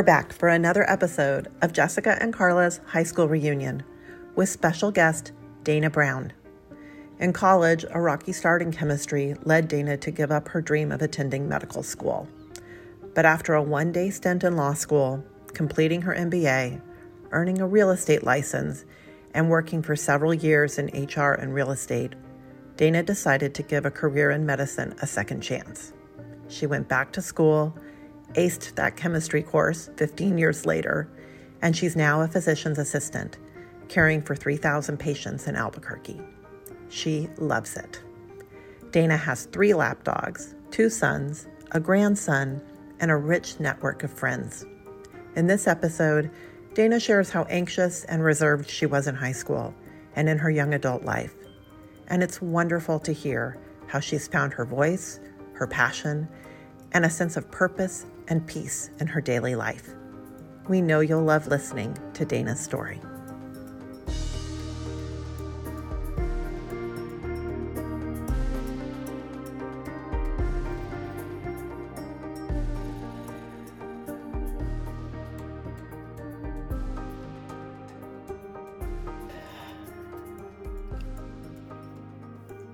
We're back for another episode of Jessica and Carla's high school reunion with special guest Dana Brown. In college, a rocky start in chemistry led Dana to give up her dream of attending medical school. But after a one day stint in law school, completing her MBA, earning a real estate license, and working for several years in HR and real estate, Dana decided to give a career in medicine a second chance. She went back to school aced that chemistry course 15 years later, and she's now a physician's assistant, caring for 3,000 patients in Albuquerque. She loves it. Dana has three lap dogs, two sons, a grandson, and a rich network of friends. In this episode, Dana shares how anxious and reserved she was in high school and in her young adult life. And it's wonderful to hear how she's found her voice, her passion, and a sense of purpose and peace in her daily life. We know you'll love listening to Dana's story.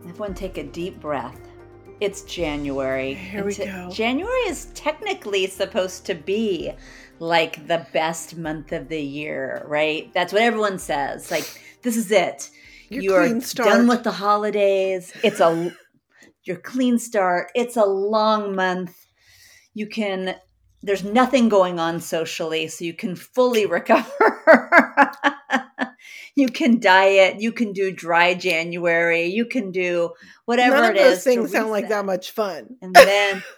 Everyone take a deep breath. It's January. Here we go. January is technically supposed to be like the best month of the year, right? That's what everyone says. Like this is it. Your you are start. done with the holidays. It's a your clean start. It's a long month. You can there's nothing going on socially, so you can fully recover. You can diet, you can do dry January, you can do whatever it is. None of those to things sound like that much fun. And then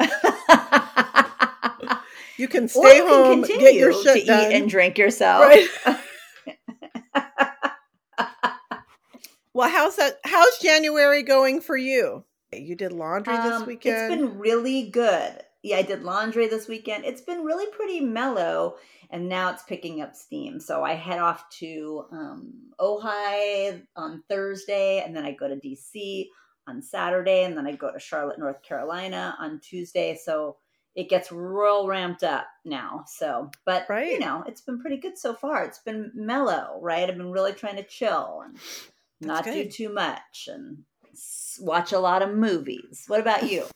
You can stay you home, continue get your to shit eat done. and drink yourself. Right. well, how's that? How's January going for you? You did laundry this Um, weekend. It's been really good. Yeah, I did laundry this weekend. It's been really pretty mellow, and now it's picking up steam. So I head off to um, Ojai on Thursday, and then I go to DC on Saturday, and then I go to Charlotte, North Carolina on Tuesday. So it gets real ramped up now. So, but you know, it's been pretty good so far. It's been mellow, right? I've been really trying to chill and not do too much and watch a lot of movies. What about you?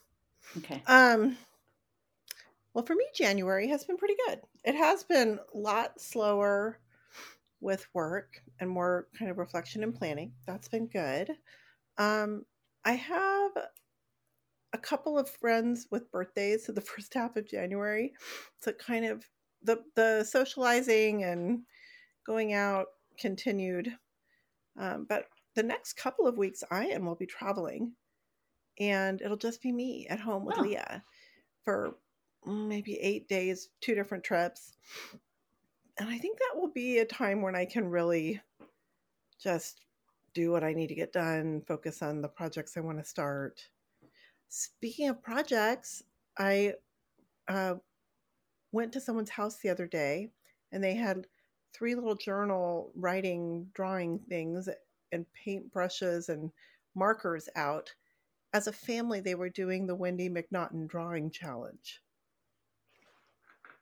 Okay. Um, well, for me, January has been pretty good. It has been a lot slower with work and more kind of reflection and planning. That's been good. Um, I have a couple of friends with birthdays so the first half of January. So kind of the the socializing and going out continued. Um, but the next couple of weeks, I am will be traveling, and it'll just be me at home with Oh. Leah for maybe eight days, two different trips. And I think that will be a time when I can really just do what I need to get done, focus on the projects I want to start. Speaking of projects, I uh, went to someone's house the other day and they had three little journal writing, drawing things and paint brushes and markers out. As a family, they were doing the Wendy MacNaughton drawing challenge.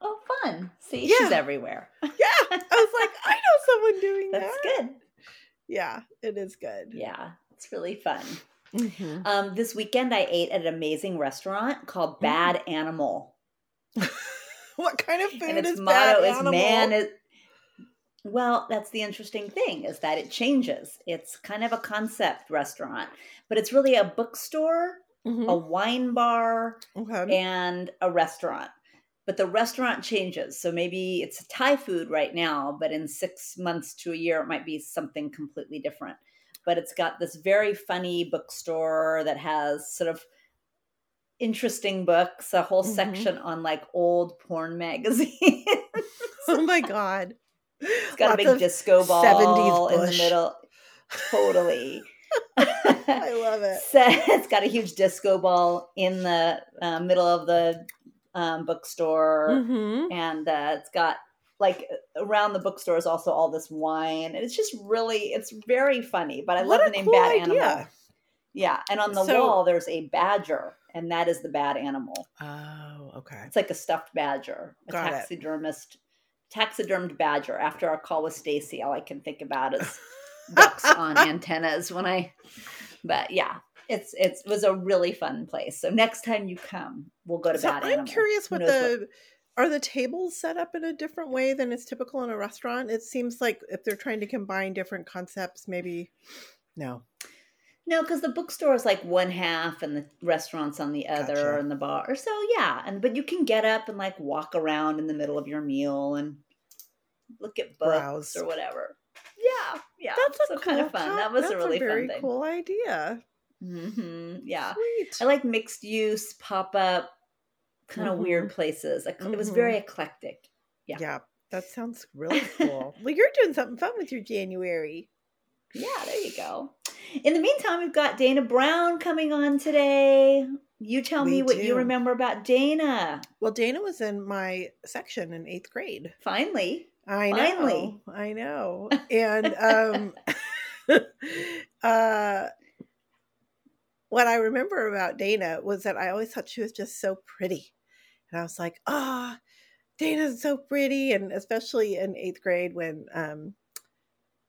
Oh, fun. See, Yeah. she's everywhere. Yeah, I was like, I know someone doing That's that. That's good. Yeah, it is good. Yeah, it's really fun. Mhm. Um, this weekend, I ate at an amazing restaurant called Mm. Bad Animal. What kind of food and its is motto bad is animal? man is well that's the interesting thing is that it changes it's kind of a concept restaurant but it's really a bookstore Mhm. a wine bar Okay. and a restaurant but the restaurant changes so maybe it's thai food right now but in six months to a year it might be something completely different but it's got this very funny bookstore that has sort of interesting books, a whole Mhm. section on like old porn magazines. Oh my god. it's got a big disco 70s ball in the middle. Totally. I love it. So it's got a huge disco ball in the uh, middle of the um, bookstore, Mhm. and uh, it's got like around the bookstore is also all this wine, and it's just really it's very funny. But I What love the name cool Bad idea. Animal. Yeah, and on the So- wall there's a badger, and that is the bad animal. Oh, okay. It's like a stuffed badger, a Got it. taxidermist, taxidermed badger. After our call with Stacy, all I can think about is ducks on antennas when I. But yeah, it's it's it was a really fun place. So next time you come, we'll go to So Bad I'm Animal. curious what the are the tables set up in a different way than is typical in a restaurant? It seems like if they're trying to combine different concepts, maybe no. No, because the bookstore is like one half and the restaurant's on the other Gotcha. and the bar. So yeah, and but you can get up and like walk around in the middle of your meal and look at books Browse. or whatever. Yeah, yeah. That's so cool kind of fun. that was a really very fun thing. cool idea. Hmm Yeah, Sweet. I like mixed use, pop up, kind of weird Mhm. places. It was very eclectic. yeah. yeah. that sounds really cool. well, you're doing something fun with your January. Yeah, there you go. In the meantime, we've got Dana Brown coming on today. You tell me We what you remember about Dana. Well, Dana was in my section in eighth grade. Finally. I know. Finally. I know. And um uh what I remember about Dana was that I always thought she was just so pretty. And I was like, "Ah, Dana's so pretty." And especially in 8th grade when um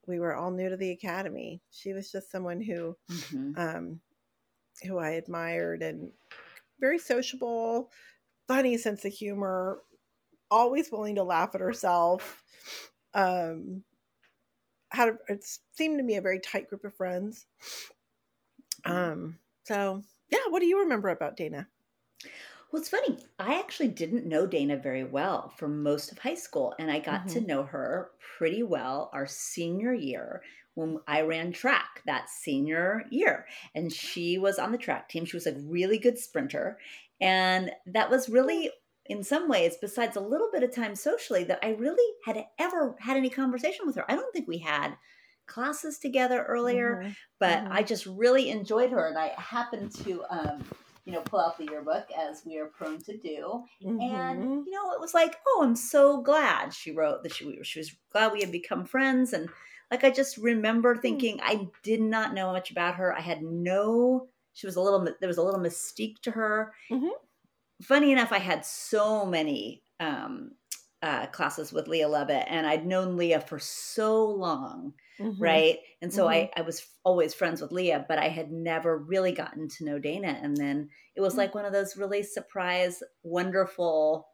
we were all new to the academy. She was just someone who Mhm. um, who I admired and very sociable, funny sense of humor, always willing to laugh at herself. Um, had a, it seemed to me a very tight group of friends. Um, so yeah, what do you remember about Dana? Well, it's funny. I actually didn't know Dana very well for most of high school, and I got to Mhm. know her pretty well our senior year when I ran track that senior year. And she was on the track team. She was a really good sprinter. And that was really, in some ways, besides a little bit of time socially, that I really had ever had any conversation with her. I don't think we had classes together earlier Mhm. but Mhm. I just really enjoyed her, and I happened to, um, you know, pull out the yearbook as we are prone to do, Mhm. and you know, it was like, oh, I'm so glad she wrote that she she was glad we had become friends, and like I just remember thinking I did not know much about her. I had no. She was a little. There was a little mystique to her. Mhm. Funny enough, I had so many um, uh, classes with Leah Levitt, and I'd known Leah for so long Mhm. right and so I, I was always friends with leah but i had never really gotten to know dana and then it was Mm. like one of those really surprise wonderful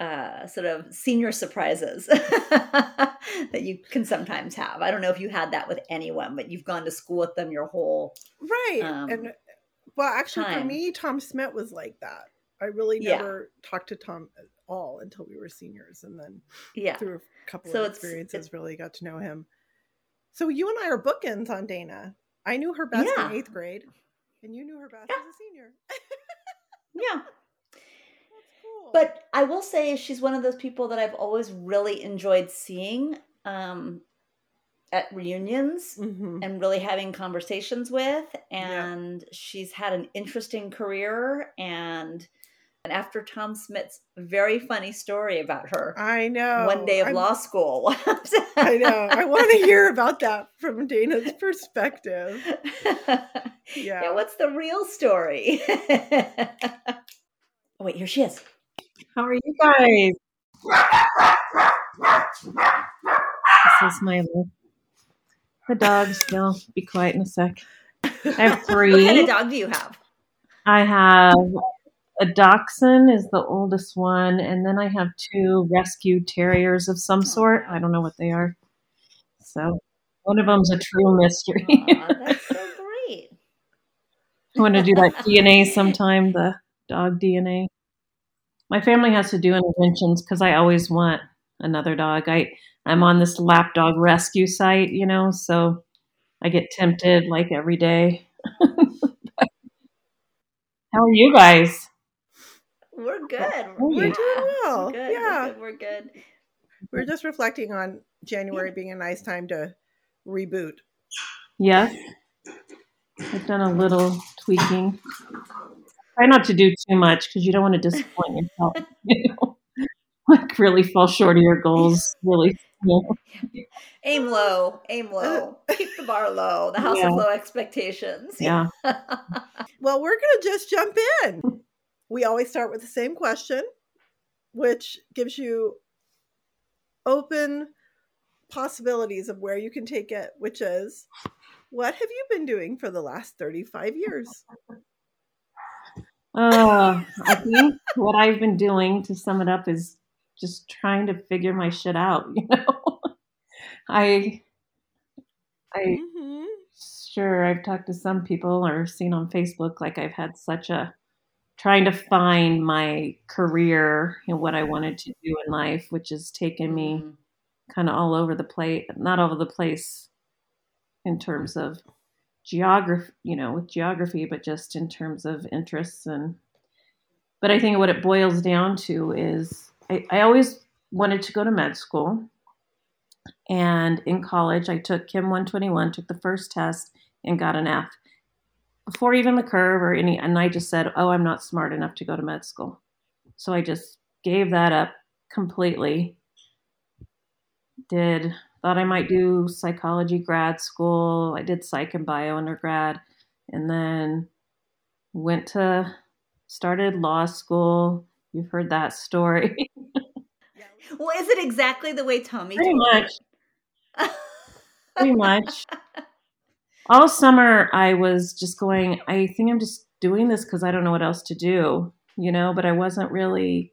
uh sort of senior surprises that you can sometimes have i don't know if you had that with anyone but you've gone to school with them your whole Right. um, and well, actually, for me, Tom Smith was like that. I really Yeah. never talked to Tom all until we were seniors, and then yeah through a couple So of experiences, it's- really got to know him. So you and I are bookends on Dana. I knew her best Yeah. in eighth grade, and you knew her best Yeah. as a senior. yeah cool. but i will say she's one of those people that i've always really enjoyed seeing um at reunions Mhm. and really having conversations with Yeah. and she's had an interesting career and and after tom smith's very funny story about her I know. one day of I'm- law school I know. I want to hear about that from Dana's perspective. yeah. Yeah. what's the real story oh wait here she is How are you guys? This is my the dog still. Be quiet in a sec. I have what kind of three. dog do you have I have a dachshund is the oldest one, and then I have two rescue terriers of some sort. I don't know what they are. So one of them's a true mystery. That's so great I want to do that DNA sometime, the dog DNA. My family has to do interventions because I always want another dog. I I'm on this lap dog rescue site, you know, so I get tempted like every day. How are you guys? We're good. We're Yeah. doing well. We're good. Yeah. We're good. We're good. We're just reflecting on January being a nice time to reboot. Yes. I've done a little tweaking. Try not to do too much because you don't want to disappoint yourself. You know? like really fall short of your goals. Really. you know. Aim low. Aim low. Uh, Keep the bar low. The house Yeah. of low expectations. Yeah. Well, we're going to just jump in. We always start with the same question, which gives you open possibilities of where you can take it, which is what have you been doing for the last 35 years? Uh, I think what I've been doing to sum it up is just trying to figure my shit out. You know, I, I Mhm. sure I've talked to some people or seen on Facebook like I've had such a trying to find my career and what I wanted to do in life, which has taken me Mhm. kind of all over the place, not all over the place in terms of geography, you know, with geography, but just in terms of interests and. But I think what it boils down to is I, I always wanted to go to med school. And in college, I took Chem 121, took the first test, and got an F before even the curve or any. And I just said, oh, I'm not smart enough to go to med school. So I just gave that up completely. Did thought I might do psychology grad school. I did psych and bio undergrad, and then went to started law school. You've heard that story. Well, is it exactly the way Tommy Pretty much. Pretty much. All summer, I was just going, I think I'm just doing this because I don't know what else to do, you know, but I wasn't really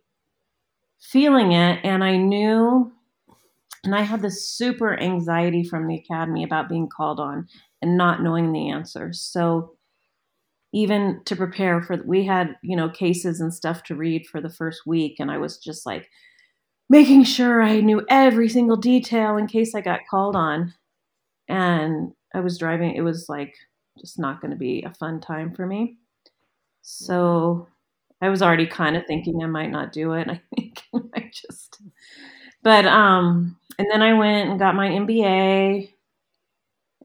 feeling it. And I knew, and I had this super anxiety from the academy about being called on and not knowing the answers. So, even to prepare for, we had, you know, cases and stuff to read for the first week. And I was just like, making sure I knew every single detail in case I got called on. And I was driving, it was like just not going to be a fun time for me. So I was already kind of thinking I might not do it. I think I just, but, um, and then I went and got my MBA.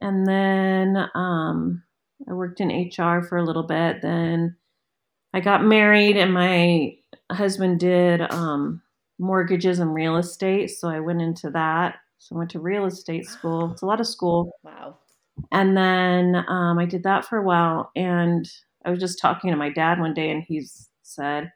And then, um, I worked in HR for a little bit. Then I got married, and my husband did, um, mortgages and real estate. So I went into that. So I went to real estate school. It's a lot of school. Wow. And then um, I did that for a while. And I was just talking to my dad one day, and he said,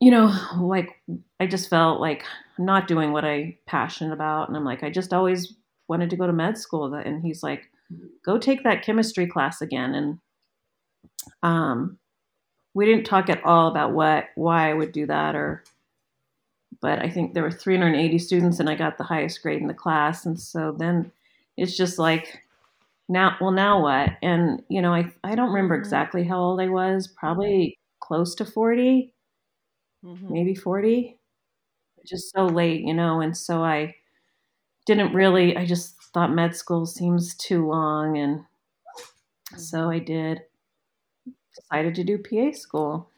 you know, like I just felt like I'm not doing what I'm passionate about. And I'm like, I just always wanted to go to med school. And he's like, go take that chemistry class again. And um, we didn't talk at all about what why I would do that or but I think there were 380 students and I got the highest grade in the class and so then it's just like now well now what? And you know I I don't remember exactly how old I was probably close to 40 Mhm. maybe 40 just so late you know and so I didn't really I just thought med school seems too long and so I did. Decided to do PA school.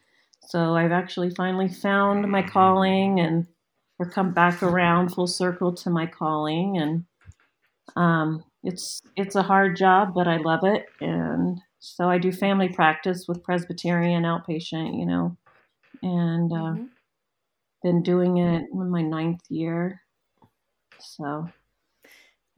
So I've actually finally found my calling and we're come back around full circle to my calling and um, it's it's a hard job but I love it and so I do family practice with Presbyterian outpatient, you know, and uh, Mhm. been doing it in my ninth year. So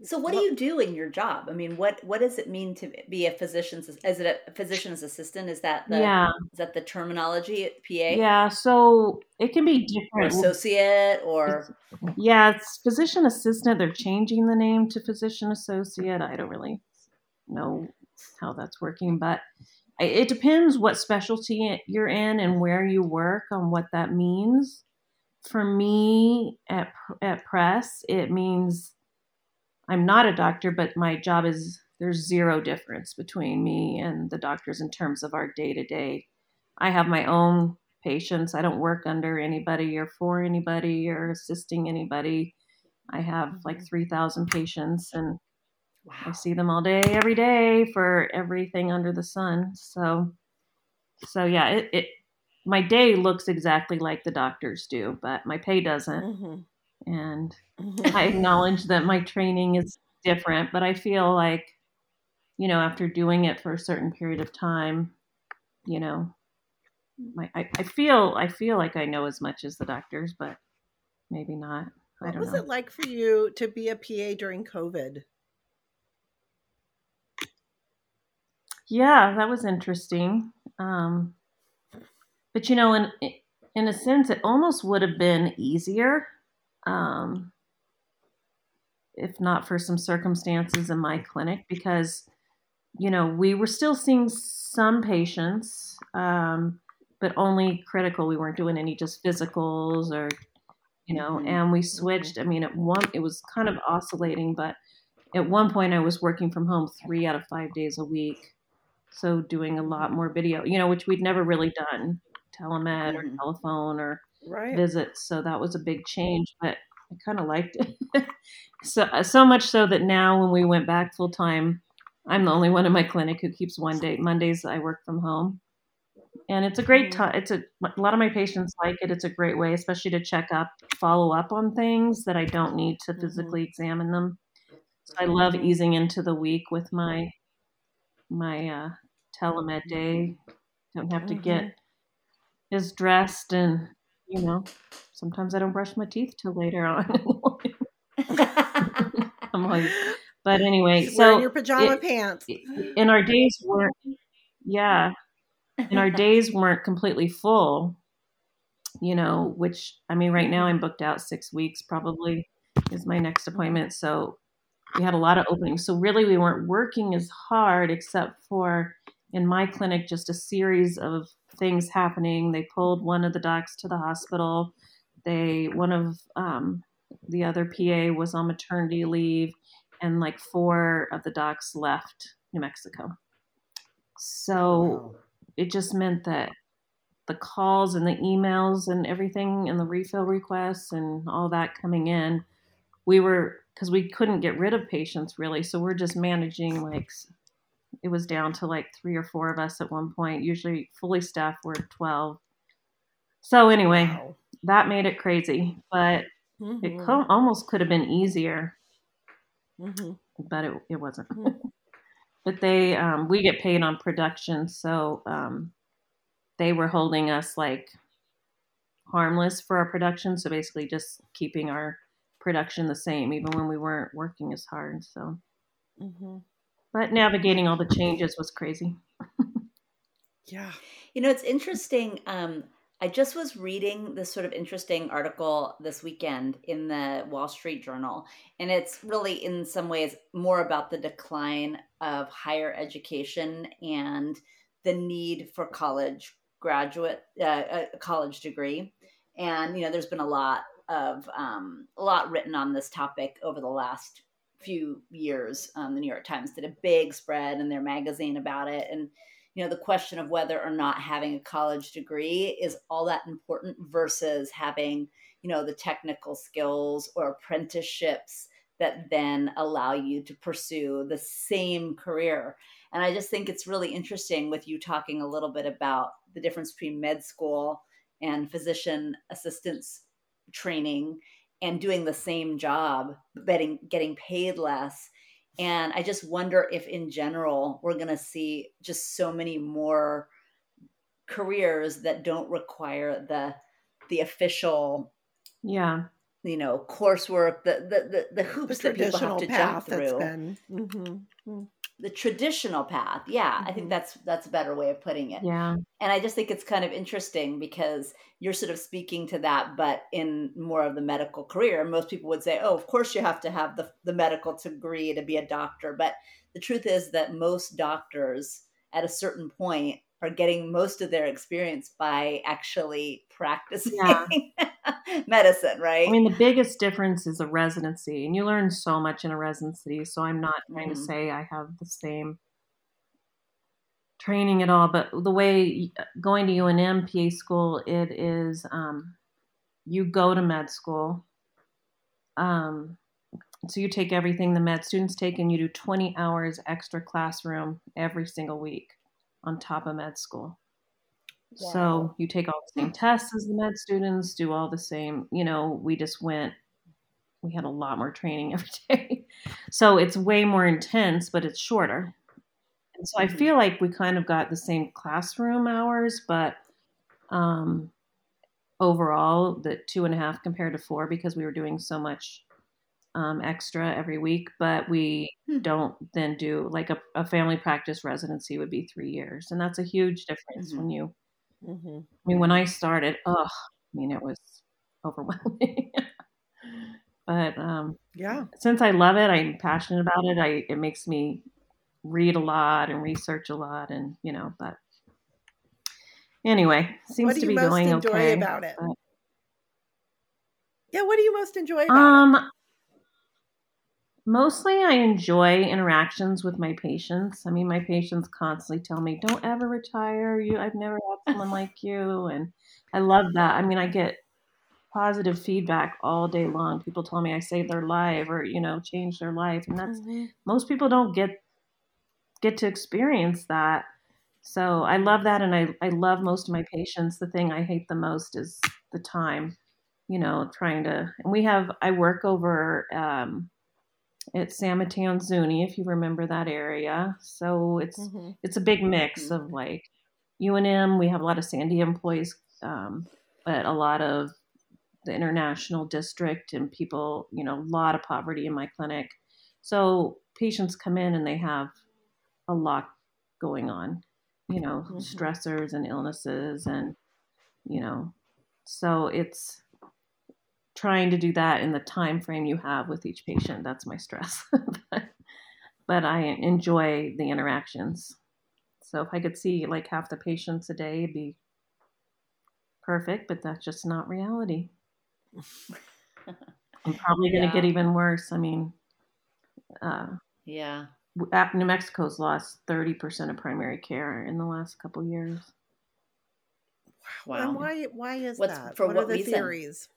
So what do you do in your job? I mean, what what does it mean to be a physician's is it a physician's assistant? Is that the yeah, is that the terminology at PA? yeah. So it can be Or different. associate or Yeah, it's physician assistant. They're changing the name to physician associate. I don't really know how that's working, but it depends what specialty you're in and where you work on what that means. For me at at press, it means I'm not a doctor, but my job is there's zero difference between me and the doctors in terms of our day to day. I have my own patients. I don't work under anybody or for anybody or assisting anybody. I have like 3,000 patients and I see them all day, every day for everything under the sun. So so yeah, it, it my day looks exactly like the doctors do, but my pay doesn't. Mm-hmm. And Mm-hmm. I acknowledge that my training is different, but I feel like, you know, after doing it for a certain period of time, you know, my I, I feel I feel like I know as much as the doctors, but maybe not. I What was know. it like for you to be a PA during COVID? Yeah, that was interesting. Um, but you know, in in a sense, it almost would have been easier, um, if not for some circumstances in my clinic, because you know we were still seeing some patients, um, but only critical. We weren't doing any just physicals or you know, Mhm. and we switched. I mean, at one it was kind of oscillating, but at one point I was working from home three out of five days a week so doing a lot more video you know which we'd never really done telemed or Mhm. telephone or Right. visits so that was a big change but i kind of liked it so so much so that now when we went back full time i'm the only one in my clinic who keeps one day mondays i work from home and it's a great Mhm. time it's a, a lot of my patients like it it's a great way especially to check up follow up on things that i don't need to Mhm. physically examine them so i love easing into the week with my my uh, telemed day. Don't have to get as dressed, and you know, sometimes I don't brush my teeth till later on. I'm like, but anyway, She's so your pajama it- pants. In our days weren't, yeah, and our days weren't completely full. You know, which I mean, right now I'm booked out six weeks. Probably is my next appointment, so we had a lot of openings. So really, we weren't working as hard, except for in my clinic, just a series of things happening. They pulled one of the docs to the hospital. They one of um, the other PA was on maternity leave, and like four of the docs left New Mexico. So Wow. it just meant that the calls and the emails and everything and the refill requests and all that coming in we were because we couldn't get rid of patients really so we're just managing like it was down to like three or four of us at one point usually fully staffed we're 12 so anyway Wow. that made it crazy but it Mhm. co- almost could have been easier Mhm. but it, it wasn't Mhm. but they um, we get paid on production so um, they were holding us like harmless for our production so basically just keeping our production the same even when we weren't working as hard so Mhm. But navigating all the changes was crazy Yeah. You know, it's interesting. Um, I just was reading this sort of interesting article this weekend in the Wall Street Journal, and it's really, in some ways, more about the decline of higher education and the need for college graduate, uh, a college degree. And you know, there's been a lot of um, a lot written on this topic over the last few years. Um, the New York Times did a big spread in their magazine about it, and you know the question of whether or not having a college degree is all that important versus having you know the technical skills or apprenticeships that then allow you to pursue the same career and i just think it's really interesting with you talking a little bit about the difference between med school and physician assistance training and doing the same job but getting, getting paid less and I just wonder if, in general, we're going to see just so many more careers that don't require the the official, yeah you know, coursework, the the the, the The hoops that people have to jump path that's through. been. mhm. The traditional path, yeah, I Mhm. think that's that's a better way of putting it. yeah And I just think it's kind of interesting because you're sort of speaking to that, but in more of the medical career. Most people would say, oh, of course you have to have the, the medical degree to be a doctor. But the truth is that most doctors at a certain point are getting most of their experience by actually practicing Yeah. medicine, right? i mean the biggest difference is a residency and you learn so much in a residency so i'm not trying to Mhm. say i have the same training at all but the way going to unm pa school it is um, you go to med school um, so you take everything the med students take and you do 20 hours extra classroom every single week on top of med school Wow. So you take all the same tests as the med students, do all the same, you know, we just went we had a lot more training every day. So it's way more intense, but it's shorter. And so I mm-hmm. feel like we kind of got the same classroom hours, but um, overall, the two and a half compared to four because we were doing so much um, extra every week. But we hmm. don't then do like a, a, family practice residency would be three years, and that's a huge difference mm-hmm. when you. Mm-hmm. I mean, when I started, oh, I mean, it was overwhelming. but um, yeah, since I love it, I'm passionate about it. I it makes me read a lot and research a lot, and you know, but anyway, seems to be going okay. About it? But, yeah, what do you most enjoy about um, it? Mostly, I enjoy interactions with my patients. I mean, my patients constantly tell me, "Don't ever retire. You, I've never had someone like you," and I love that. I mean, I get positive feedback all day long. People tell me I saved their life or you know changed their life, and that's mm-hmm. most people don't get get to experience that. So I love that, and I I love most of my patients. The thing I hate the most is the time, you know, trying to. And we have I work over um, at San Mateo Zuni, if you remember that area. So it's mm-hmm. it's a big mix mm-hmm. of like UNM. We have a lot of Sandia employees, um, but a lot of the international district and people, you know, a lot of poverty in my clinic. So patients come in and they have a lot going on, you know, mm-hmm. stressors and illnesses and, you know, so it's trying to do that in the time frame you have with each patient. That's my stress. but, but I enjoy the interactions. So if I could see like half the patients a day, it'd be perfect, but that's just not reality. I'm probably going to yeah. get even worse. I mean, uh, yeah. New Mexico's lost 30% of primary care in the last couple years. Wow. And why why is What's, that? For what, what are the reason? theories?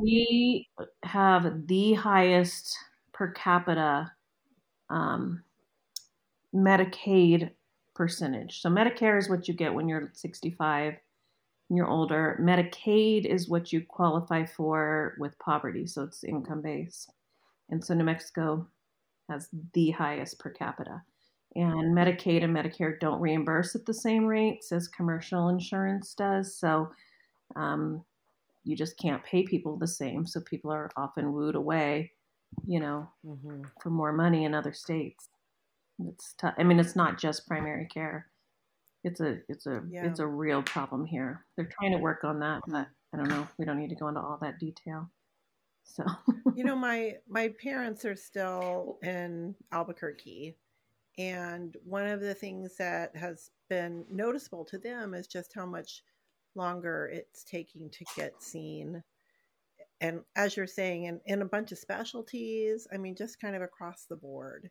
We have the highest per capita um, Medicaid percentage. So Medicare is what you get when you're 65 and you're older. Medicaid is what you qualify for with poverty, so it's income based. And so New Mexico has the highest per capita. And Medicaid and Medicare don't reimburse at the same rates as commercial insurance does. So um, you just can't pay people the same. So people are often wooed away, you know, mm-hmm. for more money in other states. It's tough. I mean, it's not just primary care it's a it's a yeah. it's a real problem here. They're trying to work on that, but I don't know. We don't need to go into all that detail. So you know, my my parents are still in Albuquerque, and one of the things that has been noticeable to them is just how much longer it's taking to get seen. And as you're saying, in, in a bunch of specialties, I mean, just kind of across the board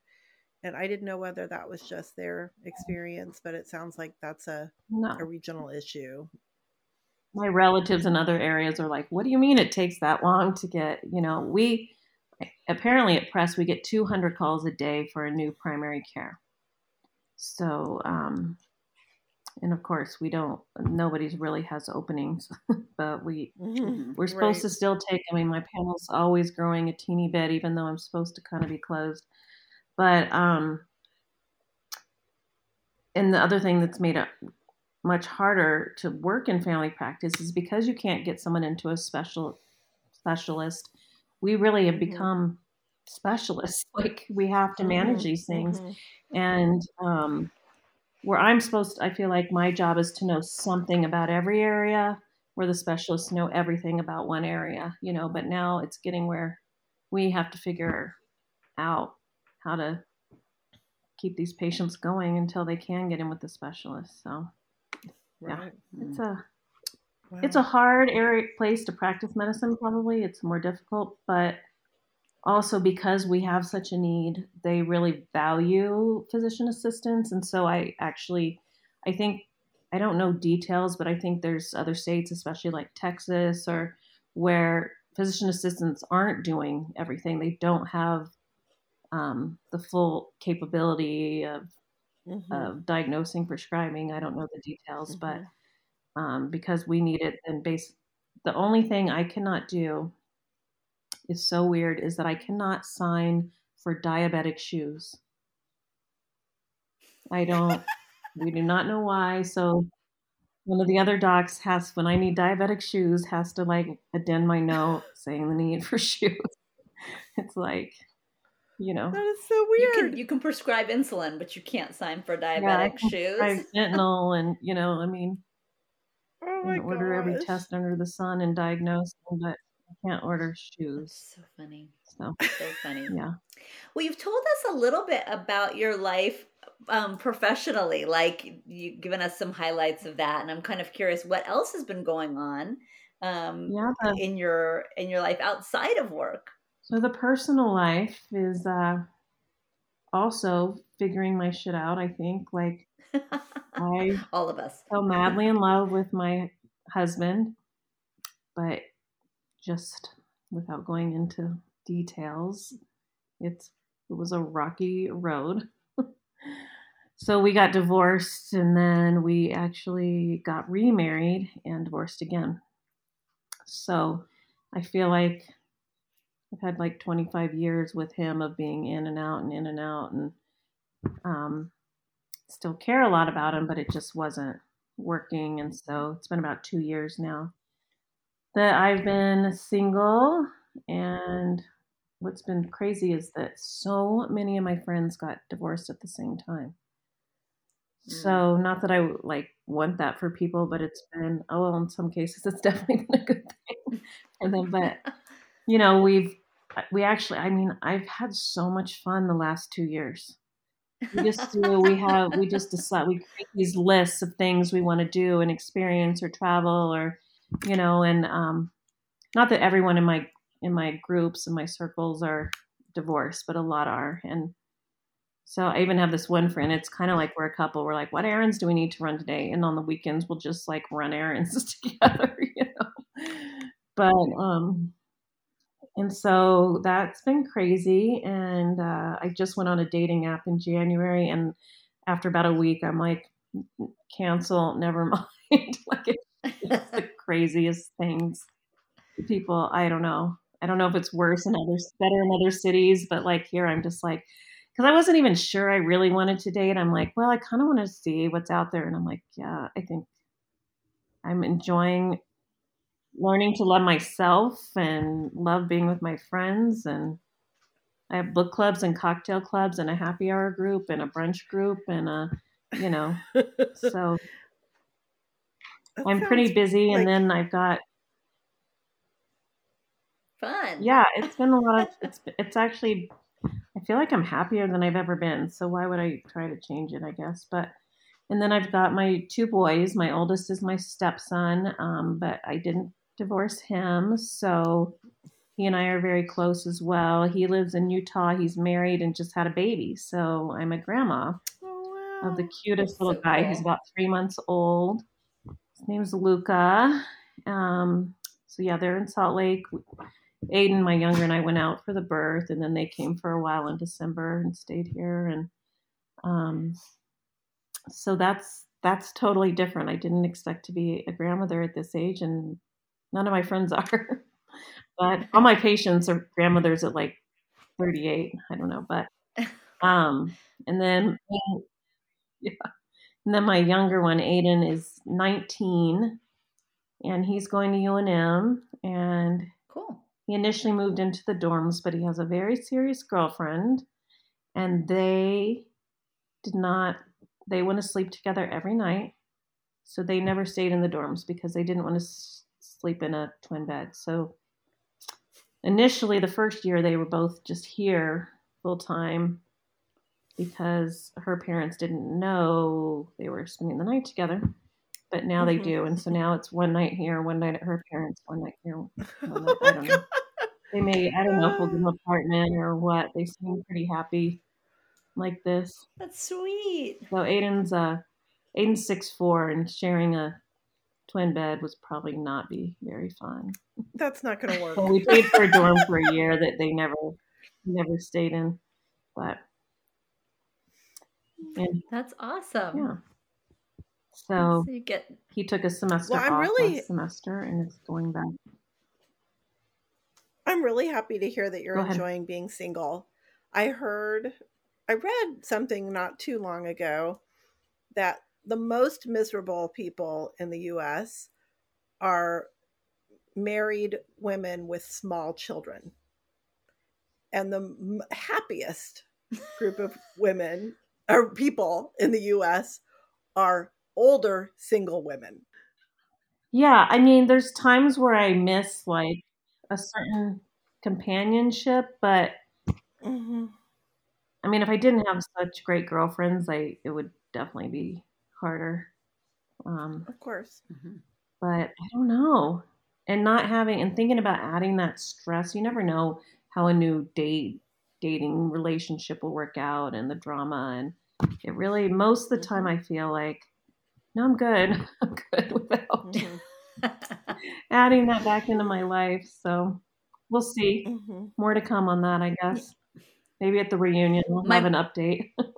and I didn't know whether that was just their experience, but it sounds like that's a no. a regional issue. My relatives in other areas are like, "What do you mean it takes that long to get?" You know, we apparently at Press we get 200 calls a day for a new primary care. So, um, and of course we don't. Nobody's really has openings, but we mm-hmm. we're supposed right. to still take. I mean, my panel's always growing a teeny bit, even though I'm supposed to kind of be closed. But um, and the other thing that's made it much harder to work in family practice is because you can't get someone into a special specialist. We really have mm-hmm. become specialists. Like we have to manage mm-hmm. these things, mm-hmm. and um, where I'm supposed, to, I feel like my job is to know something about every area. Where the specialists know everything about one area, you know. But now it's getting where we have to figure out how to keep these patients going until they can get in with the specialist. So, right. yeah, it's a wow. it's a hard area place to practice medicine. Probably it's more difficult, but also because we have such a need, they really value physician assistants, and so I actually, I think. I don't know details, but I think there's other states, especially like Texas, or where physician assistants aren't doing everything. They don't have um, the full capability of, mm-hmm. of diagnosing, prescribing. I don't know the details, mm-hmm. but um, because we need it. And base the only thing I cannot do is so weird is that I cannot sign for diabetic shoes. I don't. we do not know why. So one of the other docs has when I need diabetic shoes has to like addend my note saying the need for shoes. It's like you know that is so weird. You can you can prescribe insulin, but you can't sign for diabetic yeah, shoes. Fentanyl and you know, I mean, oh my order every test under the sun and diagnose them, but I can't order shoes. That's so funny. So, so funny. Yeah. Well, you've told us a little bit about your life um, professionally, like you've given us some highlights of that, and I'm kind of curious what else has been going on um, yeah, the, in your in your life outside of work. So the personal life is uh, also figuring my shit out. I think like I all of us so madly in love with my husband, but just without going into details, it's it was a rocky road. so we got divorced and then we actually got remarried and divorced again. So I feel like I've had like 25 years with him of being in and out and in and out and um, still care a lot about him, but it just wasn't working. And so it's been about two years now that I've been single. And what's been crazy is that so many of my friends got divorced at the same time. So mm. not that I like want that for people, but it's been oh well in some cases it's definitely been a good thing for them. But you know, we've we actually I mean, I've had so much fun the last two years. We just do we have we just decide we create these lists of things we want to do and experience or travel or you know, and um not that everyone in my in my groups and my circles are divorced, but a lot are. And so I even have this one friend. It's kind of like we're a couple. We're like, what errands do we need to run today? And on the weekends, we'll just like run errands together, you know. But um, and so that's been crazy. And uh, I just went on a dating app in January, and after about a week, I'm like, cancel, never mind. like it's the craziest things. People, I don't know. I don't know if it's worse in other, better in other cities, but like here, I'm just like, because I wasn't even sure I really wanted to date. I'm like, well, I kind of want to see what's out there, and I'm like, yeah, I think I'm enjoying learning to love myself and love being with my friends and I have book clubs and cocktail clubs and a happy hour group and a brunch group and a you know so I'm pretty busy like... and then I've got fun. Yeah, it's been a lot of it's it's actually I feel like I'm happier than I've ever been. So why would I try to change it, I guess. But and then I've got my two boys. My oldest is my stepson, um, but I didn't divorce him. So he and I are very close as well. He lives in Utah. He's married and just had a baby. So I'm a grandma oh, wow. of the cutest That's little so guy. Cool. He's about three months old. His name's Luca. Um, so yeah, they're in Salt Lake. Aiden, my younger, and I went out for the birth, and then they came for a while in December and stayed here. And um, so that's that's totally different. I didn't expect to be a grandmother at this age, and None of my friends are. but all my patients are grandmothers at like 38. I don't know, but um, and then yeah, and then my younger one, Aiden, is 19, and he's going to UNM, and cool. He initially moved into the dorms, but he has a very serious girlfriend, and they did not. They want to sleep together every night, so they never stayed in the dorms because they didn't want to sleep in a twin bed. So initially, the first year, they were both just here full time because her parents didn't know they were spending the night together. But now mm-hmm. they do. And so now it's one night here, one night at her parents, one night here. One night, I don't know. They may, I don't know if we'll an apartment or what. They seem pretty happy like this. That's sweet. So Aiden's uh Aiden's six four and sharing a twin bed was probably not be very fun. That's not going to work. well, we paid for a dorm for a year that they never never stayed in, but and, that's awesome. Yeah. So So you get he took a semester Well, I'm off really- last semester and is going back. I'm really happy to hear that you're enjoying being single. I heard, I read something not too long ago that the most miserable people in the US are married women with small children. And the m- happiest group of women or people in the US are older single women. Yeah, I mean, there's times where I miss like a certain companionship, but Mm-hmm. I mean, if I didn't have such great girlfriends, I it would definitely be harder. Um, Of course. but I don't know. And not having and thinking about adding that stress, you never know how a new date dating relationship will work out and the drama and it really most of the time I feel like no, I'm good. I'm good without Mhm. adding that back into my life. So we'll see. Mhm. More to come on that, I guess. Maybe at the reunion we'll My- have an update.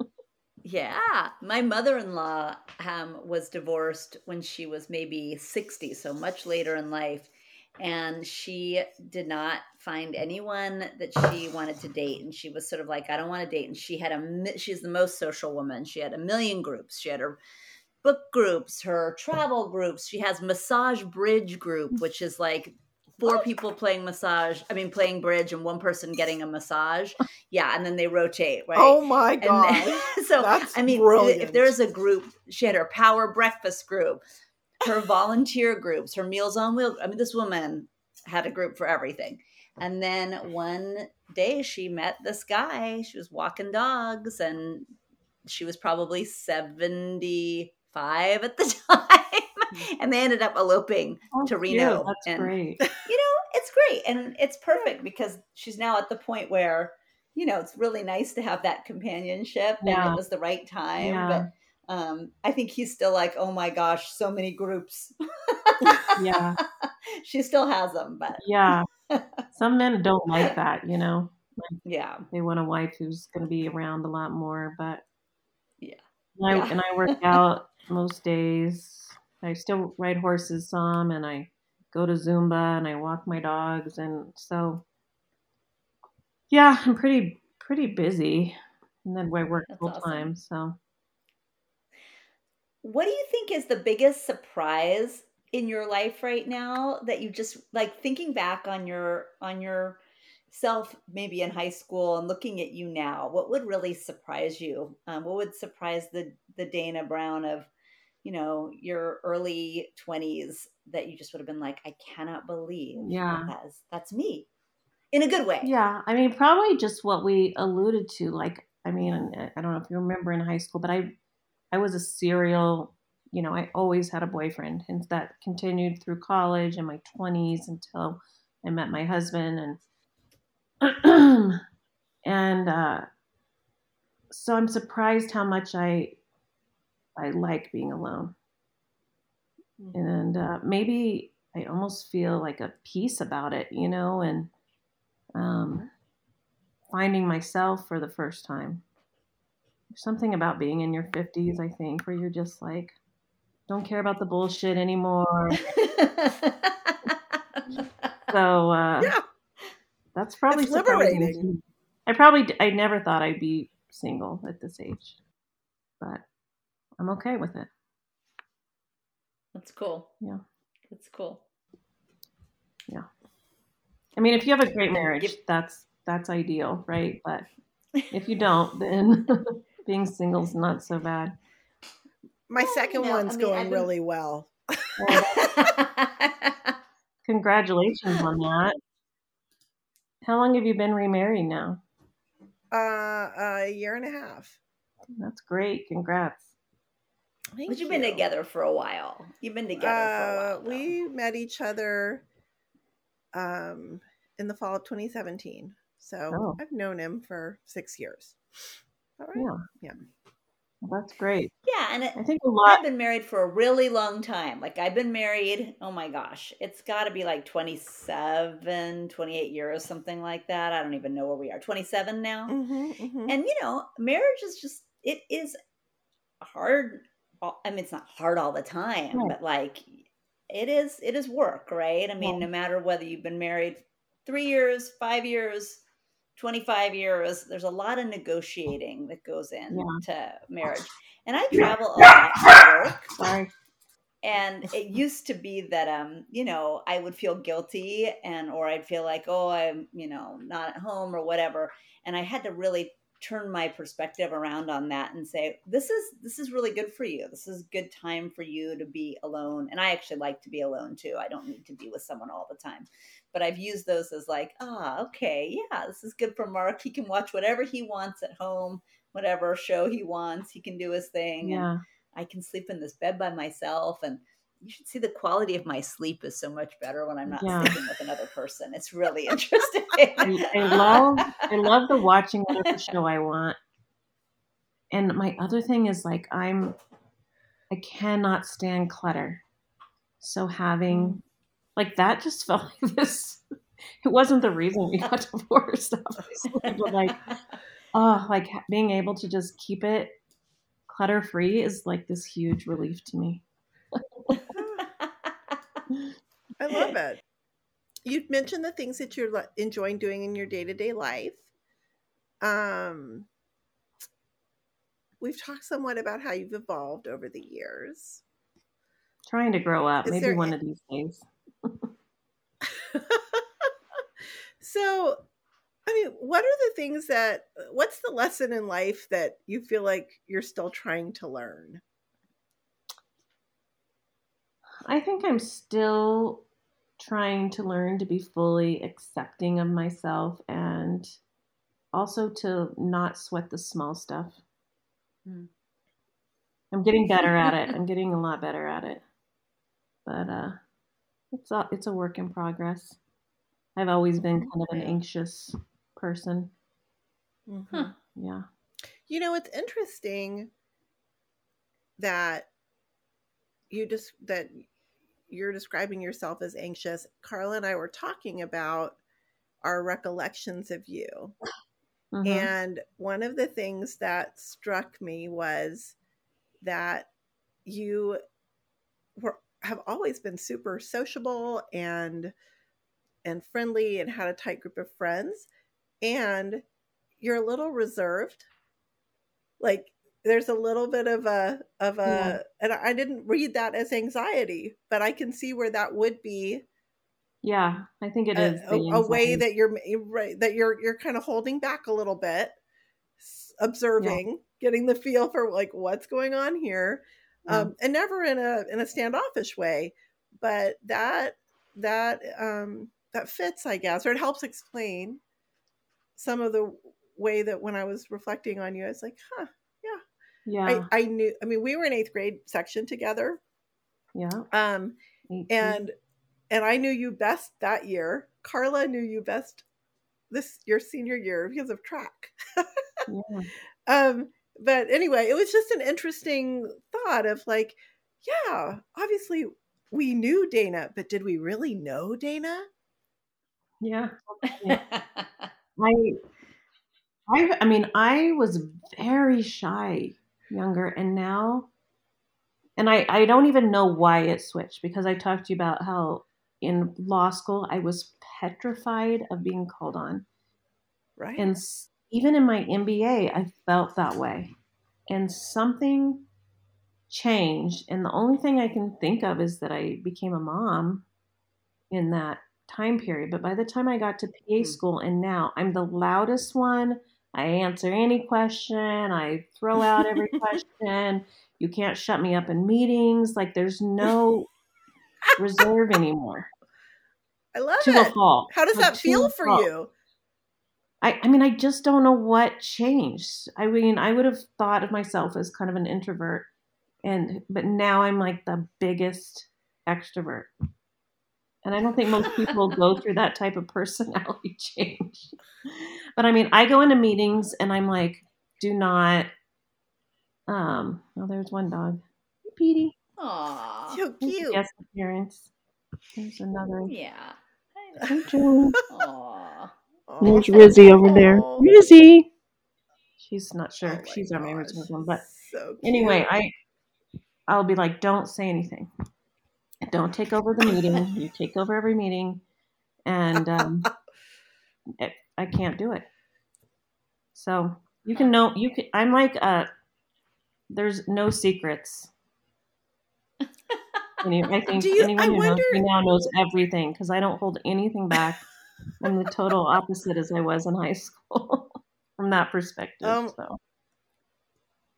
Yeah, my mother-in-law um, was divorced when she was maybe 60, so much later in life, and she did not find anyone that she wanted to date and she was sort of like I don't want to date and she had a she's the most social woman. She had a million groups. She had her book groups, her travel groups. She has massage bridge group, which is like four oh. people playing massage, I mean playing bridge and one person getting a massage. Yeah, and then they rotate, right? Oh my god. then- so That's I mean, brilliant. if there's a group, she had her power breakfast group, her volunteer groups, her Meals on Wheels. I mean, this woman had a group for everything. And then one day she met this guy. She was walking dogs, and she was probably seventy-five at the time. Hmm. and they ended up eloping Oh, to cute. Reno. That's and great. you know, it's great and it's perfect because she's now at the point where, you know, it's really nice to have that companionship and it was the right time. Yeah. But um, I think he's still like, oh my gosh, so many groups. Yeah. she still has them, but Yeah. Some men don't like that, you know. yeah. They want a wife who's going to be around a lot more, but Yeah. And I, Yeah. and I work out most days. I still ride horses some, and I go to Zumba, and I walk my dogs, and so yeah, I'm pretty pretty busy. And then I work That's full awesome. time, so What do you think is the biggest surprise in your life right now that you just like thinking back on your on your self maybe in high school and looking at you now what would really surprise you um, what would surprise the the dana brown of you know your early 20s that you just would have been like i cannot believe Yeah. that is that's me in a good way Yeah, I mean, probably just what we alluded to. Like, I mean, I don't know if you remember in high school, but I, I was a serial. You know, I always had a boyfriend, and that continued through college and my twenties until I met my husband, and and uh, so I'm surprised how much I, I like being alone, and uh, maybe I almost feel like a peace about it, you know, and um, finding myself for the first time. There's something about being in your 50s, I think, where you're just like, don't care about the bullshit anymore. So uh, Yeah. that's probably It's liberating. I probably I never thought I'd be single at this age, but I'm okay with it. that's cool Yeah. that's cool Yeah, I mean, if you have a great marriage, that's that's ideal, right? But if you don't, then being single's not so bad. My Well, second you know, I one's mean, going been- really well. Congratulations on that. How long have you been remarried now? Uh, a year and a half. That's great. Congrats. Thank but you've been together for a while you've been together for a Uh, while though. we met each other um, in the fall of 2017. So Oh. I've known him for six years. All right. Yeah. Yeah. Well, that's great. yeah and it, I think a lot. I've been married for a really long time. Like I've been married, oh my gosh, it's got to be like 27, 28 years, something like that. I don't even know where we are. 27 now. Mhm, mhm. And you know, marriage is just it is hard I mean, it's not hard all the time, Right. but like it is, it is work, right? I mean, Yeah. no matter whether you've been married three years, five years, 25 years, there's a lot of negotiating that goes into marriage. And I travel a lot for work. Sorry. and it used to be that um you know i would feel guilty and or i'd feel like oh i'm you know not at home or whatever and i had to really turn my perspective around on that and say this is this is really good for you. This is a good time for you to be alone. And i actually like to be alone too. I don't need to be with someone all the time. But i've used those as like ah okay yeah this is good for mark. He can watch whatever he wants at home whatever show he wants. He can do his thing and I can sleep in this bed by myself. And you should see the quality of my sleep is so much better when I'm not Yeah. sleeping with another person. It's really interesting. I, I love I love the watching the show I want. And my other thing is like I'm I cannot stand clutter. So having mm. like that just felt like this it wasn't the reason we got divorced obviously, but like oh like being able to just keep it clutter free is like this huge relief to me. I love it. You mentioned the things that you're enjoying doing in your day to day life. Um, we've talked somewhat about how you've evolved over the years. Trying to grow up, Is maybe one of these days. so, I mean, what are the things that, what's the lesson in life that you feel like you're still trying to learn? I think I'm still trying to learn to be fully accepting of myself and also to not sweat the small stuff. Hmm. I'm getting better at it. I'm getting a lot better at it. But uh it's a it's a work in progress. I've always been kind of an anxious person. Huh. Yeah. You know, it's interesting that you just that you're describing yourself as anxious. Carla and I were talking about our recollections of you. Mhm. And one of the things that struck me was that you were have always been super sociable and and friendly and had a tight group of friends and you're a little reserved like there's a little bit of a of a Yeah. and I didn't read that as anxiety but I can see where that would be yeah, I think it a, is a, a way that you're that you're you're kind of holding back a little bit observing getting the feel for like what's going on here Yeah. um and never in a in a standoffish way but that that um that fits i guess or it helps explain some of the way that when i was reflecting on you i was like huh yeah. I, I knew i mean we were in eighth grade section together yeah. um 18. and and I knew you best that year. Carla knew you best this your senior year because of track. yeah. Um, but anyway, it was just an interesting thought of like, yeah, obviously we knew Dana, but did we really know Dana? Yeah. I, I, I mean, I was very shy younger, and now, and I, I don't even know why it switched because I talked to you about how in law school I was petrified of being called on, Right. and s- even in my MBA, I felt that way, and something changed, and the only thing I can think of is that I became a mom in that time period. But by the time I got to PA Hmm. school and now I'm the loudest one. I answer any question, I throw out every question. You can't shut me up in meetings. Like there's no reserve anymore. I love To a it. fault. How does that feel for fault. you? I, I mean, I just don't know what changed. I mean, I would have thought of myself as kind of an introvert, and but now I'm like the biggest extrovert. And I don't think most people go through that type of personality change. But I mean, I go into meetings and I'm like, do not. Um. Oh, there's one dog. Hey, Petey. Aw. So cute. Guest appearance. There's another. Yeah. Hey, Joe. Aw. There's Rizzy over there. Oh. Rizzy. She's not Oh sure. my She's our neighbor's gosh. one, but So anyway. I I'll be like, don't say anything. Don't take over the meeting. You take over every meeting. And um, it, I can't do it. So you can know, you can, I'm like, uh, there's no secrets. Any, I think you- anyone I who knows wonder- me now knows everything because I don't hold anything back. I'm the total opposite as I was in high school from that perspective. Um, so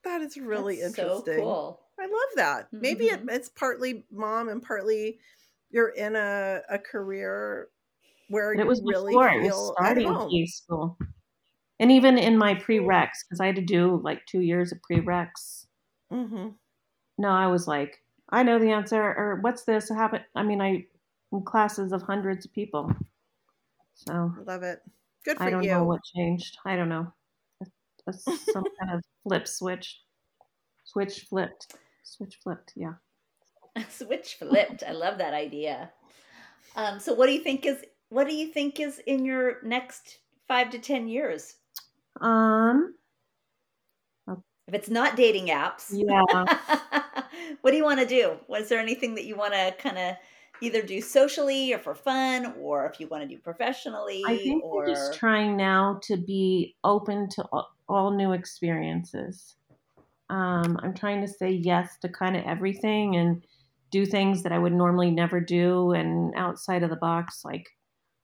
That is really That's interesting. So cool. I love that. Maybe it, Mhm. it's partly mom and partly you're in a, a career where it was really before it was feel starting. School, and even in my prereqs because I had to do like two years of prereqs. hmm No, I was like, I know the answer, or what's this happen? I mean, I in classes of hundreds of people, so I Love it. Good for you. I don't you. know what changed. I don't know, a, a, some kind of flip switch, switch flipped, switch flipped. Yeah. Switch flipped. I love that idea. Um, so what do you think is what do you think is in your next five to ten years? Um. If it's not dating apps, Yeah. what do you want to do? Was there anything that you want to kind of either do socially or for fun, or if you want to do professionally? I think or I'm just trying now to be open to all, all new experiences. Um, I'm trying to say yes to kind of everything and do things that I would normally never do and outside of the box. Like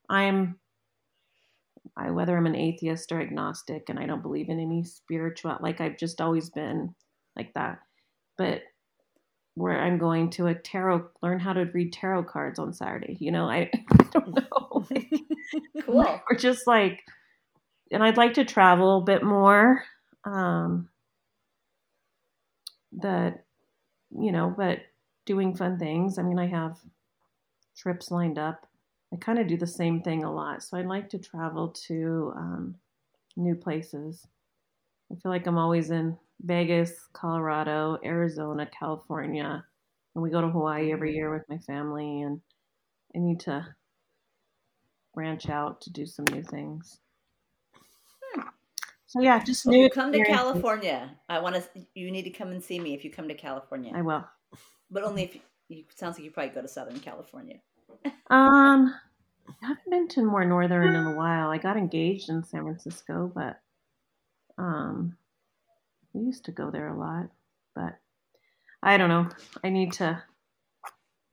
I'm, I whether I'm an atheist or agnostic, and I don't believe in any spiritual. Like I've just always been like that, but where I'm going to a tarot, learn how to read tarot cards on Saturday. You know, I, I don't know. Cool. or just like and i'd like to travel a bit more um that you know but doing fun things. I mean i have trips lined up. I kind of do the same thing a lot. So i'd like to travel to um, new places. I feel like i'm always in vegas colorado arizona california and we go to hawaii every year with my family and i need to branch out to do some new things. So yeah, just new. come to. California, I want to. You need to come and see me if you come to California, I will. but only if you, you. Sounds like you probably go to Southern California. Um, I haven't been to more northern in a while. I got engaged in San Francisco, but um, we used to go there a lot. But I don't know. I need to.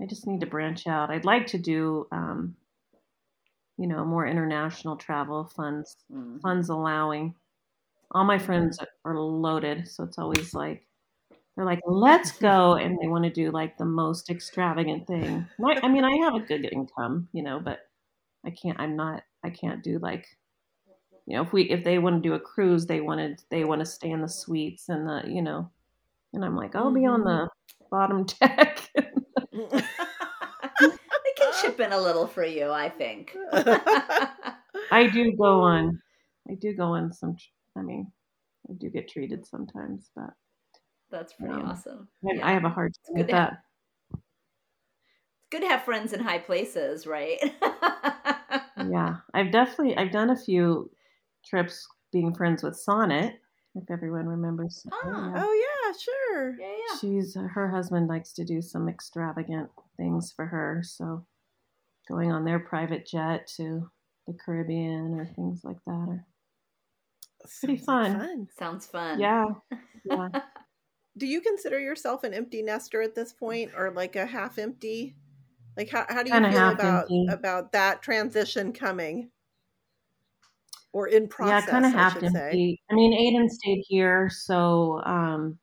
I just need to branch out. I'd like to do, um, you know, more international travel funds. Mhm. funds allowing. All my friends are loaded, so it's always like they're like, "Let's go," and they want to do like the most extravagant thing. My, I mean, I have a good income, you know, but I can't. I'm not. I can't do like, you know, if we if they want to do a cruise, they wanted they want to stay in the suites and the you know, and I'm like, I'll be on the mm-hmm. bottom deck. they can chip in a little for you, I think. I do go on. I do go on some. Tr- I mean, I do get treated sometimes, but That's pretty Um, awesome. I- Yeah. I have a hard time good with to that. It's good to have friends in high places, right? Yeah, I've definitely I've done a few trips being friends with Sonnet. If everyone remembers, Sonnet, Ah. yeah. Oh yeah, sure. yeah, yeah. she's her husband likes to do some extravagant things for her, so going on their private jet to the Caribbean or things like that. Or, Pretty Sounds like fun. Sounds fun. yeah, yeah. Do you consider yourself an empty nester at this point, or like a half empty? Like how how do you Kinda feel about empty. about that transition coming, or in process? yeah, kind of I half should say. empty. I mean, Aiden stayed here, so um,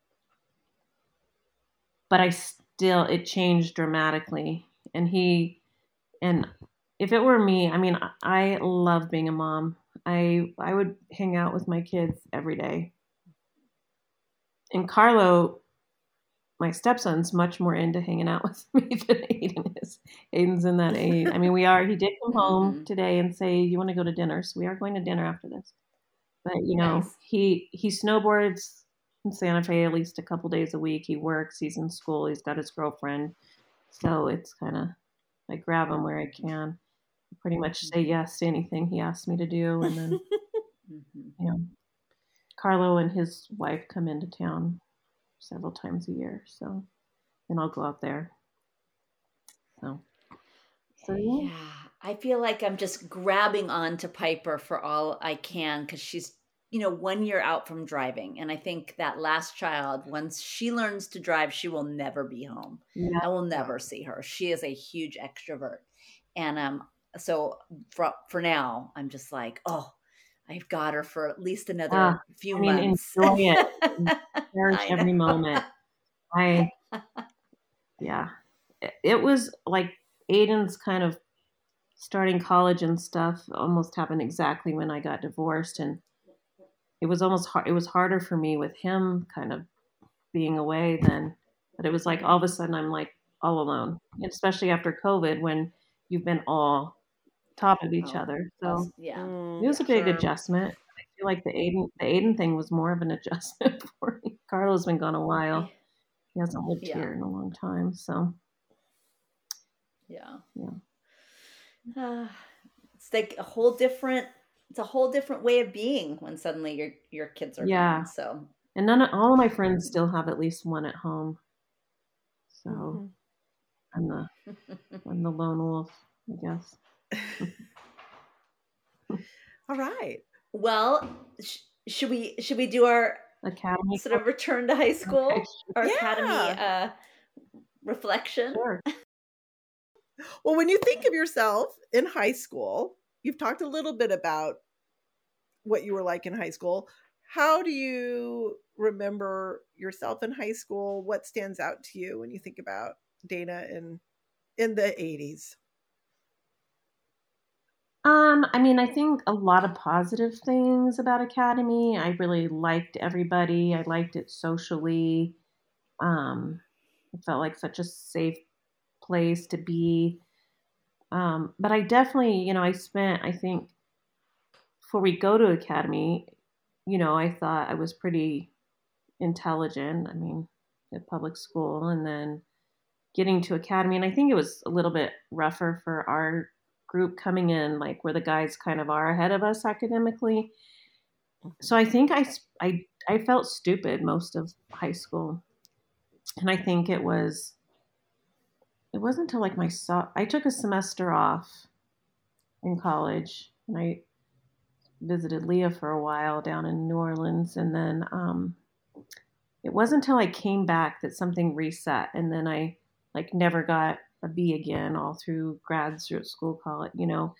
but I still it changed dramatically, and he and if it were me, I mean, I- I love being a mom. I I would hang out with my kids every day. And Carlo, my stepson's much more into hanging out with me than Aiden is. Aiden's in that age. I mean, we are. He did come home Mhm. today and say, "You want to go to dinner?" So we are going to dinner after this. But you know, Nice. he he snowboards in Santa Fe at least a couple days a week. He works. He's in school. He's got his girlfriend. So it's kind of I grab him where I can. Pretty much say yes to anything he asks me to do, and then Mhm. you know, Carlo and his wife come into town several times a year. So and I'll go out there. So, so yeah. I feel like I'm just grabbing on to Piper for all I can because she's, you know, one year out from driving. And I think that last child, once she learns to drive, she will never be home. Yeah. I will never see her. She is a huge extrovert. And um, so for, for now, I'm just like, oh, I've got her for at least another Ah, few I mean, months. enjoy it. Cherish every moment. I, yeah, it, it was like Aiden's kind of starting college and stuff almost happened exactly when I got divorced, and it was almost hard. It was harder for me with him kind of being away than, but it was like all of a sudden I'm like all alone, and especially after COVID when you've been all top of each Oh, other. So yeah. It was a big sure. adjustment. I feel like the Aiden the Aiden thing was more of an adjustment for me. Carlo's been gone a while. He hasn't lived Yeah. here in a long time. So Yeah. Yeah. Uh, it's like a whole different it's a whole different way of being when suddenly your your kids are Yeah. gone. So and none of all of my friends still have at least one at home. So Mhm. I'm the I'm the lone wolf, I guess. All right. well, sh- should we should we do our Academy. sort of return to high school, Okay, our Yeah. academy uh reflection? Sure. Well, when you think of yourself in high school, you've talked a little bit about what you were like in high school. How do you remember yourself in high school? What stands out to you when you think about Dana in in the 80s? Um, I mean, I think a lot of positive things about Academy. I really liked everybody. I liked it socially. Um, it felt like such a safe place to be. Um, but I definitely, you know, I spent, I think, before we go to Academy, you know, I thought I was pretty intelligent. I mean, at public school, and then getting to Academy, and I think it was a little bit rougher for our group coming in, like where the guys kind of are ahead of us academically. So I think I, I, I felt stupid most of high school. And I think it was, it wasn't until like my, so- I took a semester off in college and I visited Leah for a while down in New Orleans. And then um, it wasn't until I came back that something reset. And then I like never got a B again all through graduate school, call it, you know.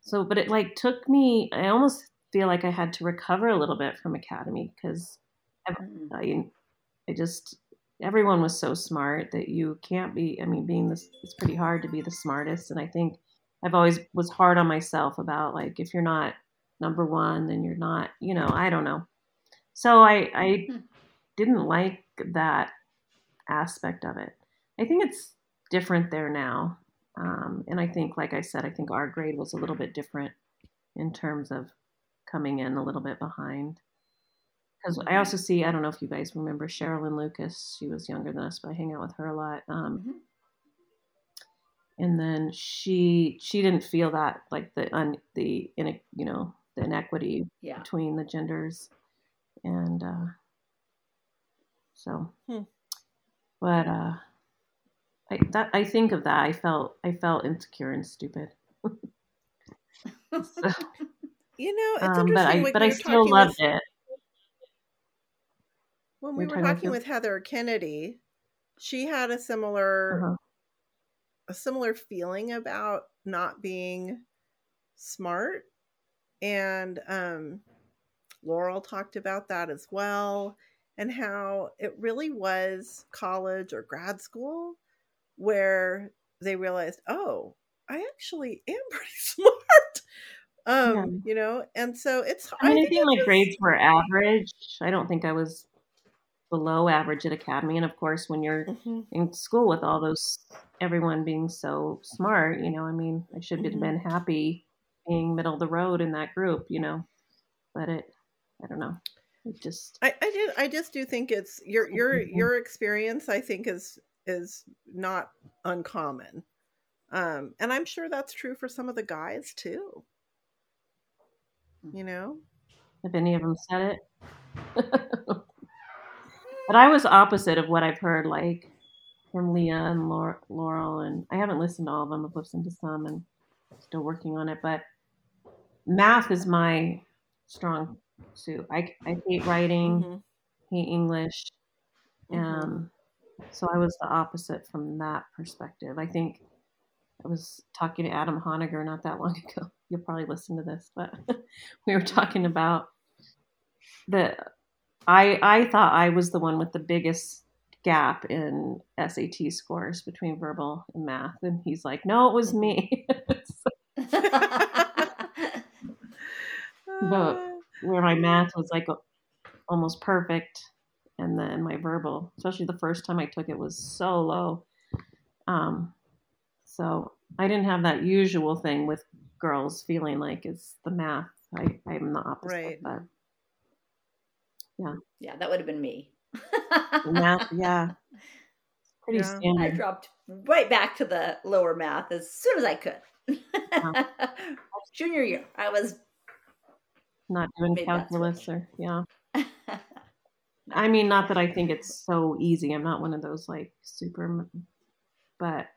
So, but it like took me, I almost feel like I had to recover a little bit from academy because Mm. I, I just, everyone was so smart that you can't be, I mean, being this, it's pretty hard to be the smartest. And I think I've always was hard on myself about like, if you're not number one, then you're not, you know, I don't know. So I, I Hmm. didn't like that aspect of it. I think it's different there now. Um, and I think, like I said, I think our grade was a little bit different in terms of coming in a little bit behind. Because I Mhm. also see, I don't know if you guys remember Sherilyn Lucas. She was younger than us, but I hang out with her a lot. Um, Mhm. and then she she didn't feel that like the un, the in you know the inequity Yeah. between the genders, and uh, so, Hmm. but uh, I that I think of that. I felt I felt insecure and stupid. So, You know, it's um, interesting. but I but we I still loved with, it. when We we were talking about talking Phil? with Heather Kennedy. She had a similar Uh-huh. a similar feeling about not being smart and um Laurel talked about that as well and how it really was college or grad school where they realized, "Oh, I actually am pretty smart." Um, Yeah. you know, and so it's I mean, I, think think my just- grades were average. I don't think I was below average at academy. And of course, when you're Mhm. in school with all those everyone being so smart, you know, I mean, I should have Mhm. been happy being middle of the road in that group, you know. But it, I don't know, it just I, I did I just do think it's your your Mhm. your experience I think is is not uncommon. Um and I'm sure that's true for some of the guys too. You know? if any of them said it. but I was opposite of what I've heard. Like from Leah and Laur- Laurel, and I haven't listened to all of them. I've listened to some and still working on it. But math is my strong suit. I, I hate writing, Mhm. hate English. Mhm. Um, so I was the opposite from that perspective. I think I was talking to Adam Honegger not that long ago. You'll probably listen to this, but we were talking about the. I I thought I was the one with the biggest gap in SAT scores between verbal and math, and he's like, "No, it was me." but where my math was like almost perfect and then my verbal especially the first time i took it was so low um, so i didn't have that usual thing with girls feeling like it's the math I, i'm the opposite Right. but yeah, yeah, that would have been me. math yeah it's pretty Yeah. I dropped right back to the lower math as soon as I could. Junior year, I was. not doing calculus or yeah i mean not that i think it's so easy. I'm not one of those like super but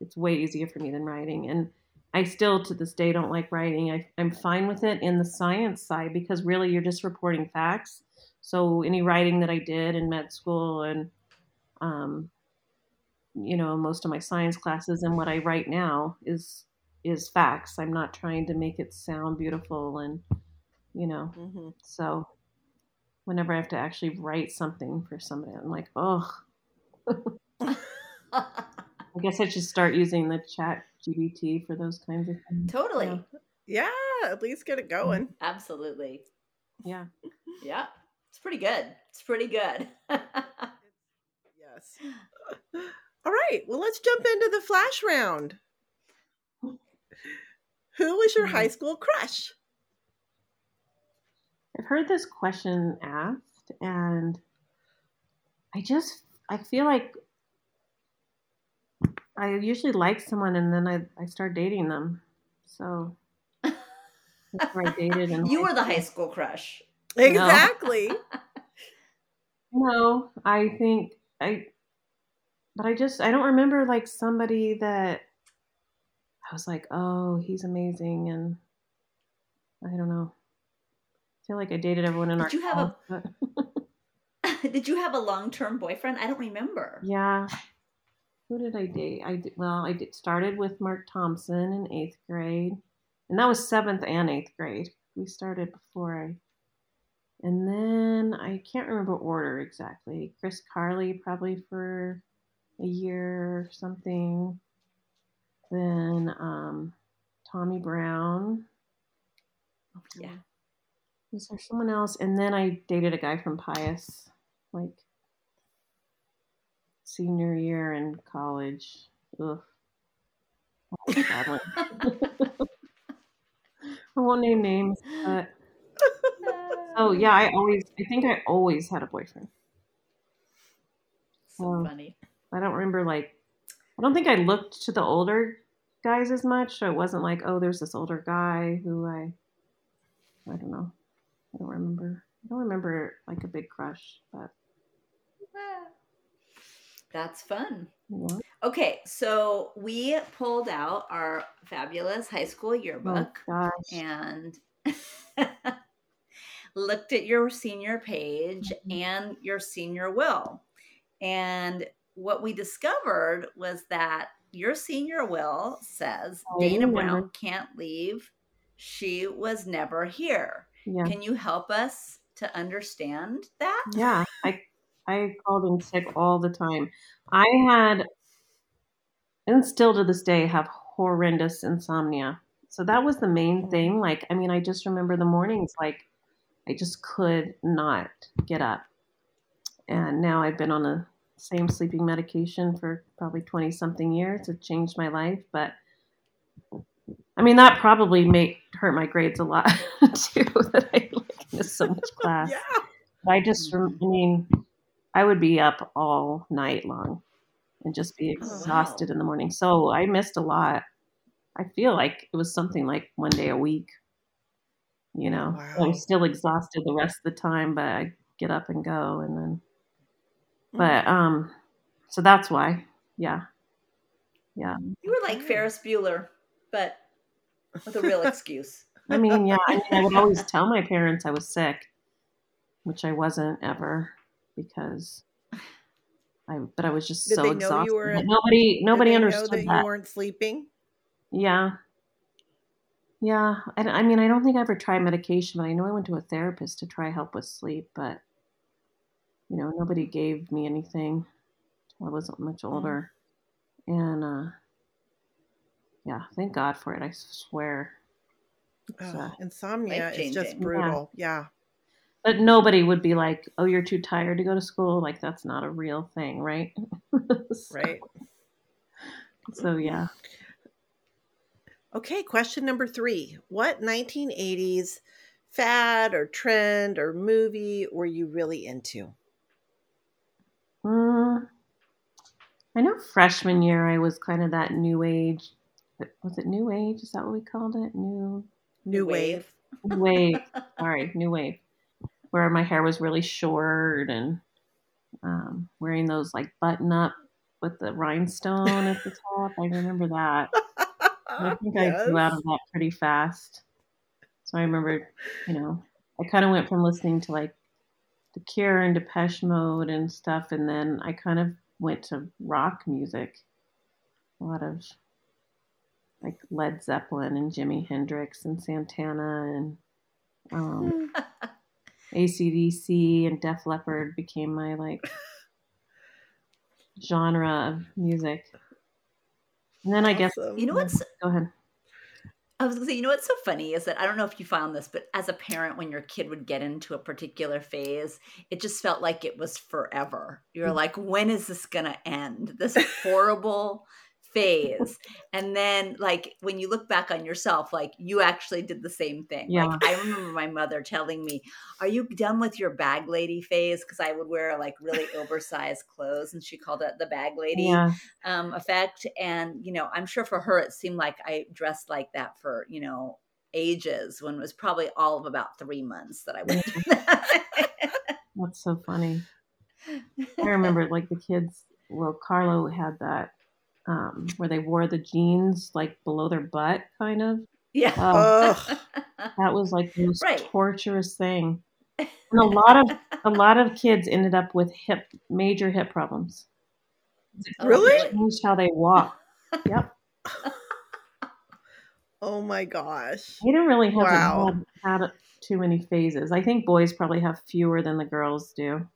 it's way easier for me than writing. And i still to this day don't like writing. I, i'm fine with it in the science side because really you're just reporting facts. So any writing that i did in med school and um, you know most of my science classes and what i write now is is facts. I'm not trying to make it sound beautiful and you know mhm. so whenever I have to actually write something for somebody, I'm like, oh, I guess I should start using the chat GBT for those kinds of things. totally. Yeah. Yeah, at least get it going. Absolutely. Yeah. Yeah. It's pretty good. It's pretty good. Yes. All right. Well, let's jump into the flash round. Who was your Mhm. high school crush? I've heard this question asked, and I just, I feel like I usually like someone and then I, I start dating them. So that's where I dated. In you were the high school crush. Exactly. No, I think I, but I just I don't remember like somebody that I was like, oh, he's amazing, and I don't know. I feel like I dated everyone in Did our you have a- but Did you have a long term boyfriend? I don't remember. yeah. Who did I date? I did, well, I did, started with Mark Thompson in eighth grade, and that was seventh and eighth grade. We started before I, and then I can't remember order exactly. Chris Carley probably for a year or something. Then um, Tommy Brown. Yeah. Was there someone else? And then I dated a guy from Pius, like senior year in college. Ugh. That was a bad one. I won't name names, but oh yeah, I always I think I always had a boyfriend. So Oh. funny. I don't remember like I don't think I looked to the older guys as much. So it wasn't like, oh, there's this older guy who I I don't know. I don't remember. I don't remember like a big crush, but That's fun. yeah. Okay, so we pulled out our fabulous high school Oh yearbook gosh. and looked at your senior page Mhm. and your senior will. And what we discovered was that your senior will says Oh, Dana Brown can't leave. She was never here. Yeah. Can you help us to understand that? Yeah. I I called in sick all the time. I had and still to this day have horrendous insomnia. So that was the main mm. thing. Like, I mean, I just remember the mornings like I just could not get up. And now I've been on the same sleeping medication for probably 20 something years. It changed my life, but I mean that probably made hurt my grades a lot too that I like missed so much class. Yeah. I just, I mean, I would be up all night long and just be Oh, wow. exhausted in the morning. So I missed a lot. I feel like it was something like one day a week. You know, Wow. I'm still exhausted the rest of the time, but I get up and go, and then. But um, So that's why. Yeah. Yeah. You were like Ferris Bueller, but with a real excuse. I mean, yeah, I, mean, I would always tell my parents I was sick, which I wasn't ever because I, but I was just Did so they know you exhausted. were- nobody, nobody understood that, that. you weren't sleeping. Yeah. Yeah. And I mean, I don't think I ever tried medication, but I know I went to a therapist to try help with sleep, but you know, nobody gave me anything I wasn't much Mm-hmm. older. And uh yeah, thank God for it, I swear. Ugh, So- insomnia is just Life-changing. brutal. Yeah. But nobody would be like, "Oh, you're too tired to go to school." Like that's not a real thing, right? So- Right. So yeah. Okay, question number three. What 1980s fad or trend or movie were you really into? Mm, I know freshman year I was kind of that new age. Was it new age? Is that what we called it? New New wave. new wave. Sorry, new wave. Where my hair was really short and um, wearing those like button up with the rhinestone at the top. I remember that. I think I grew out of that pretty fast. So I remember, you know, I kind of went from listening to like The Cure and Depeche Mode and stuff, and then I kind of went to rock music. A lot of like Led Zeppelin and Jimi Hendrix and Santana and um, ACDC and Def Leppard became my like genre of music. And then I guess, Awesome. You know what's go ahead. I was gonna say, you know what's so funny is that I don't know if you found this, but as a parent, when your kid would get into a particular phase, it just felt like it was forever. You're Mm. like, when is this gonna end? This horrible phase. And then like when you look back on yourself, like you actually did the same thing. Yeah. Like I remember my mother telling me, Are you done with your bag lady phase? Because I would wear like really oversized clothes and she called it the bag lady Yeah. um, effect. And, you know, I'm sure for her, it seemed like I dressed like that for, you know, ages when it was probably all of about three months that I went through that. That's so funny. I remember like the kids. Well, Carlo had that um, where they wore the jeans like below their butt, kind of. yeah. Ugh. that was like the most Right. torturous thing. And a lot of a lot of kids ended up with hip major hip problems. Oh, Really? It changed how they walk. Yep. Oh my gosh. They didn't really have Wow. had, had too many phases. I think boys probably have fewer than the girls do.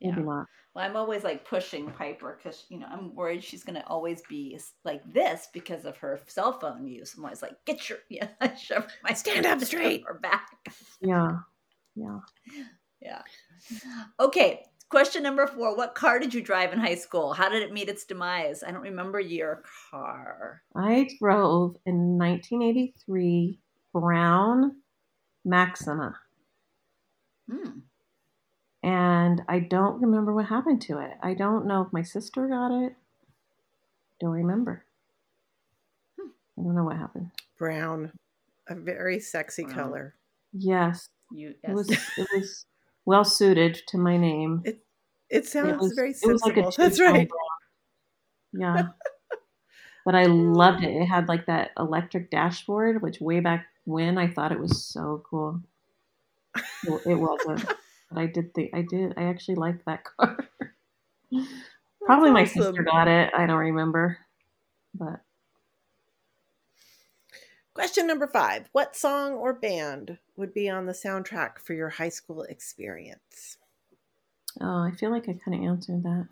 Maybe Yeah. not. Well, I'm always like pushing Piper because, you know, I'm worried she's going to always be like this because of her cell phone use. I'm always like, get your, yeah, I shove my Stand up straight. or back. Yeah. Yeah. Yeah. Okay. Question number four. What car did you drive in high school? How did it meet its demise? I don't remember your car. I drove in 1983 brown Maxima, Hmm. And I don't remember what happened to it. I don't know if my sister got it. Don't remember. Hmm. I don't know what happened. Brown. A very sexy Brown. color. Yes, You, it was. It was well suited to my name. It it sounds was- very it was like. That's right. brown. Yeah. But I loved it. It had like that electric dashboard, which way back when I thought it was so cool. It wasn't. But I did think I did. I actually liked that car. Probably my awesome. sister got it. I don't remember. But Question number five. What song or band would be on the soundtrack for your high school experience? oh, I feel like I kind of answered that.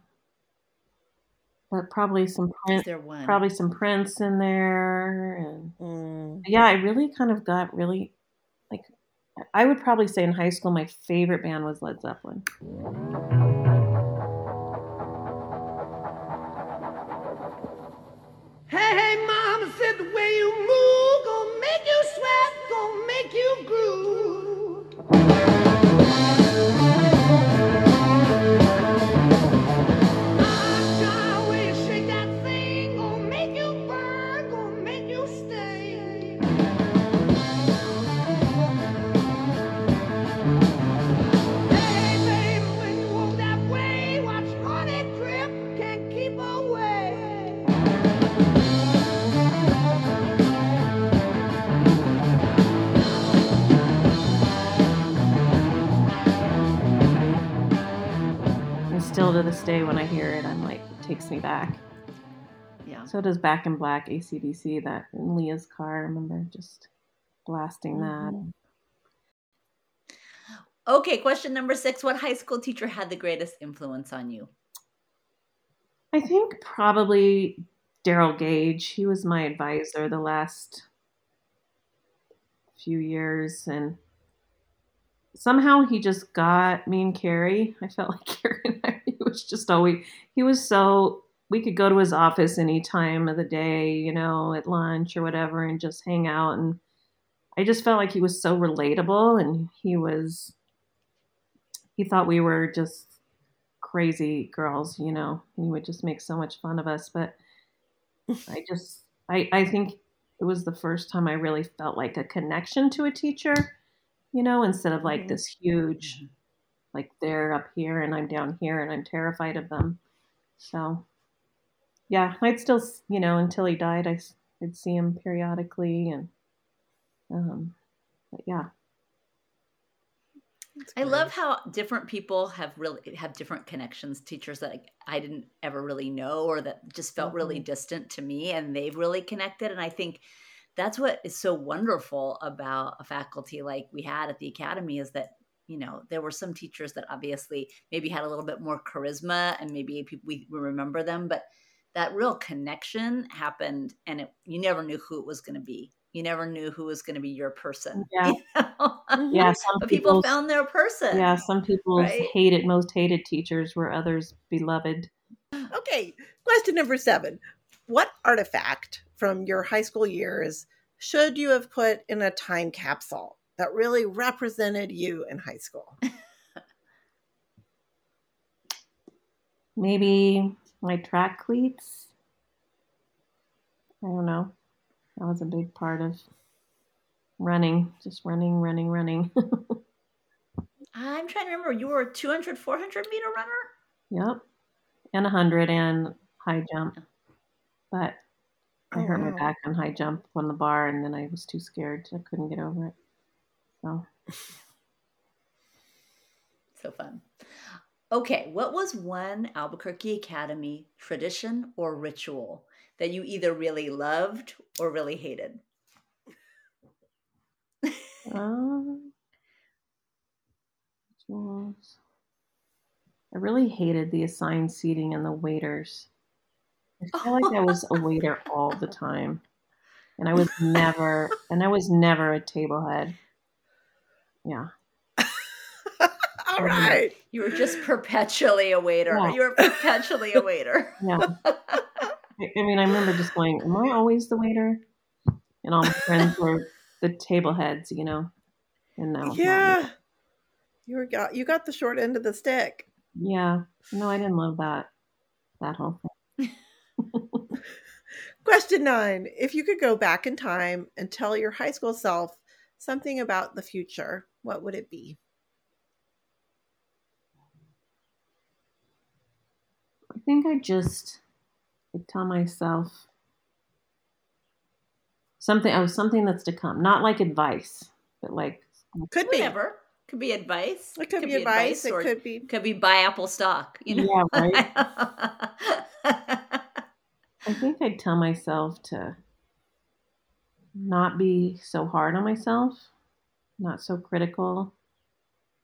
But probably some Is Prince, there one? probably some Prince in there, and Mm, yeah, I really kind of got really like. I would probably say in high school my favorite band was Led Zeppelin. Hey, hey, mama said the way you move gonna make you sweat, gonna make you groove. To this day when I hear it, I'm like, it takes me back. Yeah. So does Back in Black, AC/DC, that in Leah's car. I remember just blasting that. Mhm. Okay, question number six. What high school teacher had the greatest influence on you? I think probably Daryl Gage. He was my advisor the last few years, and somehow he just got me and Carrie. I felt like Carrie and I, was just always, he was so, we could go to his office any time of the day, you know, at lunch or whatever, and just hang out. And I just felt like he was so relatable, and he was, he thought we were just crazy girls, you know. He would just make so much fun of us, but I just I I think it was the first time I really felt like a connection to a teacher, you know, instead of like Mhm. this huge like they're up here and I'm down here and I'm terrified of them. So yeah, I'd still, you know, until he died, I, would see him periodically and um but yeah. I love how different people have really have different connections. Teachers that I didn't ever really know, or that just felt really Mm-hmm. distant to me, and they've really connected. And I think that's what is so wonderful about a faculty like we had at the academy is that you know there were some teachers that obviously maybe had a little bit more charisma, and maybe people, we, we remember them, but that real connection happened, and it, you never knew who it was going to be. You never knew who was going to be your person. Yeah. you know? Yeah, some but people found their person. Yeah, some people's right? hated most hated teachers were others beloved. Okay, question number seven. What artifact from your high school years should you have put in a time capsule that really represented you in high school? Maybe my track cleats. I don't know. That was a big part of running, just running, running, running. I'm trying to remember. You were a 200, 400 meter runner? yep. And 100 and high jump. Oh. But I Oh, hurt my oh, back on high jump on the bar and then I was too scared. I couldn't get over it. So, So fun. Okay, what was one Albuquerque Academy tradition or ritual that you either really loved or really hated? um, rituals. I really hated the assigned seating and the waiters. I feel like I was a waiter all the time. And I was never and I was never a table head. Yeah. All right. You were just perpetually a waiter. Yeah. You were perpetually a waiter. Yeah. I mean I remember just going, Am I always the waiter? And all my friends were the table heads, you know. And now Yeah. You were got you got the short end of the stick. Yeah. No, I didn't love that that whole thing. Question nine. If you could go back in time and tell your high school self something about the future, what would it be? I think I just would tell myself something oh something that's to come. Not like advice, but like Could be. Whatever. Could be advice. It could, be advice. It could be could be buy Apple stock. You know. Yeah, right. I think I'd tell myself to not be so hard on myself, not so critical,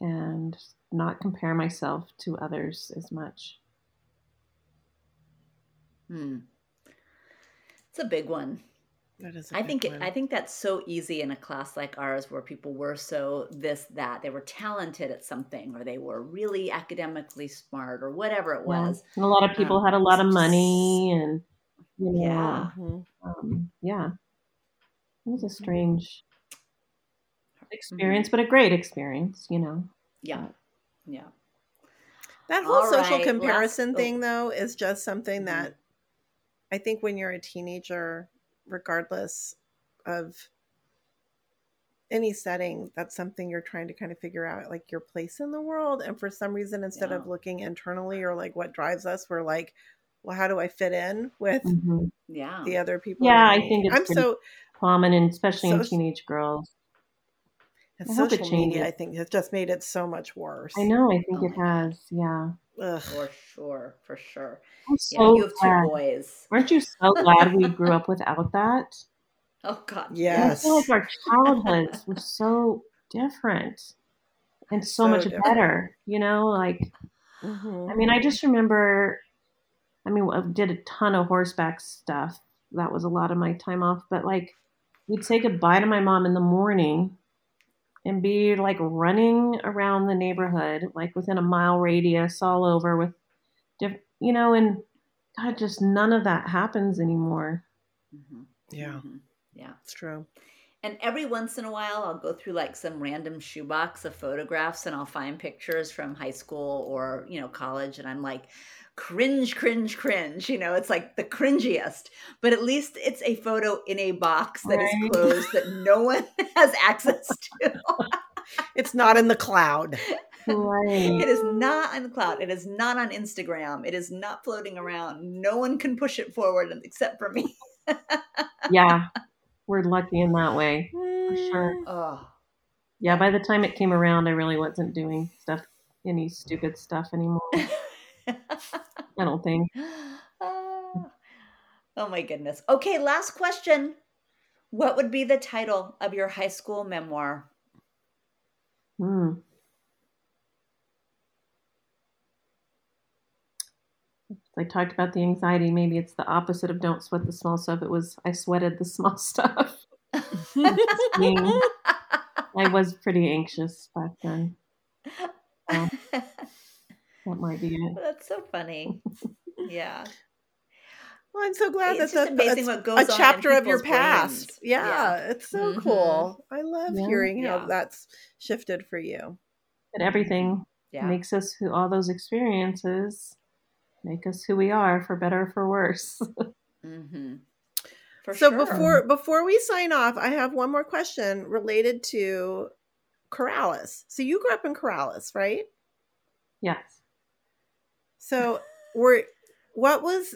and not compare myself to others as much. Hmm. It's a big one. that is a I big think it, one. I think that's so easy in a class like ours where people were so this that they were talented at something or they were really academically smart or whatever it Yeah. was. And a lot of people Um, had a lot of money and you know, Yeah. Mhm. um, yeah. It was a strange Mm-hmm. experience, but a great experience, you know. Yeah. Yeah. That whole All social right, comparison last- thing, though, is just something Mhm. that I think when you're a teenager, regardless of any setting, that's something you're trying to kind of figure out, like your place in the world. And for some reason, instead of looking internally or like what drives us, we're like, well, how do I fit in with Mhm. Yeah. the other people? Yeah, I think it's I'm so Common, and especially in teenage girls. And I hope it social media. changes. I think has just made it so much worse. I know. I think Oh it has. Yeah. Ugh. For sure, for sure. I'm Yeah, so you have two boys. Aren't you so glad we grew up without that? Oh God. Yes. I Yes. feel like our childhoods were so different and so, So much different. better. You know, like Mhm. I mean, I just remember. I mean, I did a ton of horseback stuff. That was a lot of my time off. But like, we'd say goodbye to my mom in the morning, and be like running around the neighborhood, like within a mile radius, all over with, diff- you know, and God, just none of that happens anymore. Mhm, Yeah, mhm. Yeah. it's true. And every once in a while, I'll go through like some random shoebox of photographs and I'll find pictures from high school or, you know, college. And I'm like, cringe, cringe, cringe. You know, it's like the cringiest. But at least it's a photo in a box that is Right. closed that no one has access to. It's not in the cloud. Right. It is not on the cloud. It is not on Instagram. It is not floating around. No one can push it forward except for me. yeah, we're lucky in that way. sure. Oh. Yeah, by the time it came around, I really wasn't doing stuff, any stupid stuff anymore. I don't think. Ah. oh my goodness. Okay, last question. What would be the title of your high school memoir? Hmm. I talked about the anxiety. Maybe it's the opposite of don't sweat the small stuff. It was I sweated the small stuff. I was pretty anxious back then. Well, that might be it. That's so funny. Yeah. Well, I'm so glad It's that just that- amazing that's what goes on a in chapter of your people's past. brains. Yeah, Yeah. it's so Mhm. cool. I love Yeah. hearing how Yeah. that's shifted for you. But everything Yeah. makes us who all those experiences make us who we are for better or for worse. Mm-hmm. For so sure. before before we sign off, I have one more question related to Corrales. So you grew up in Corrales, right? yes. So were what was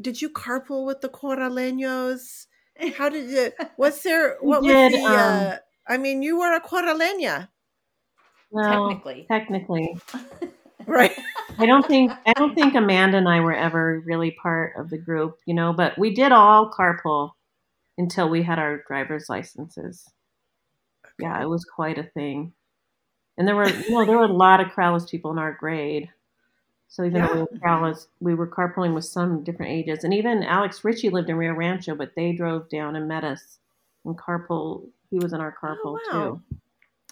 did you carpool with the Coraleños? How did you what's there what did, was the um, uh I mean you were a Coraleña, Well, Technically. technically. right? I don't think I don't think Amanda and I were ever really part of the group, you know, but we did all carpool until we had our driver's licenses. Yeah, it was quite a thing. And there were you know, there were a lot of Corrales people in our grade. So even though we were Corrales, we were carpooling with some different ages. And even Alex Ritchie lived in Rio Rancho, but they drove down and met us and carpool he was in our carpool wow. too.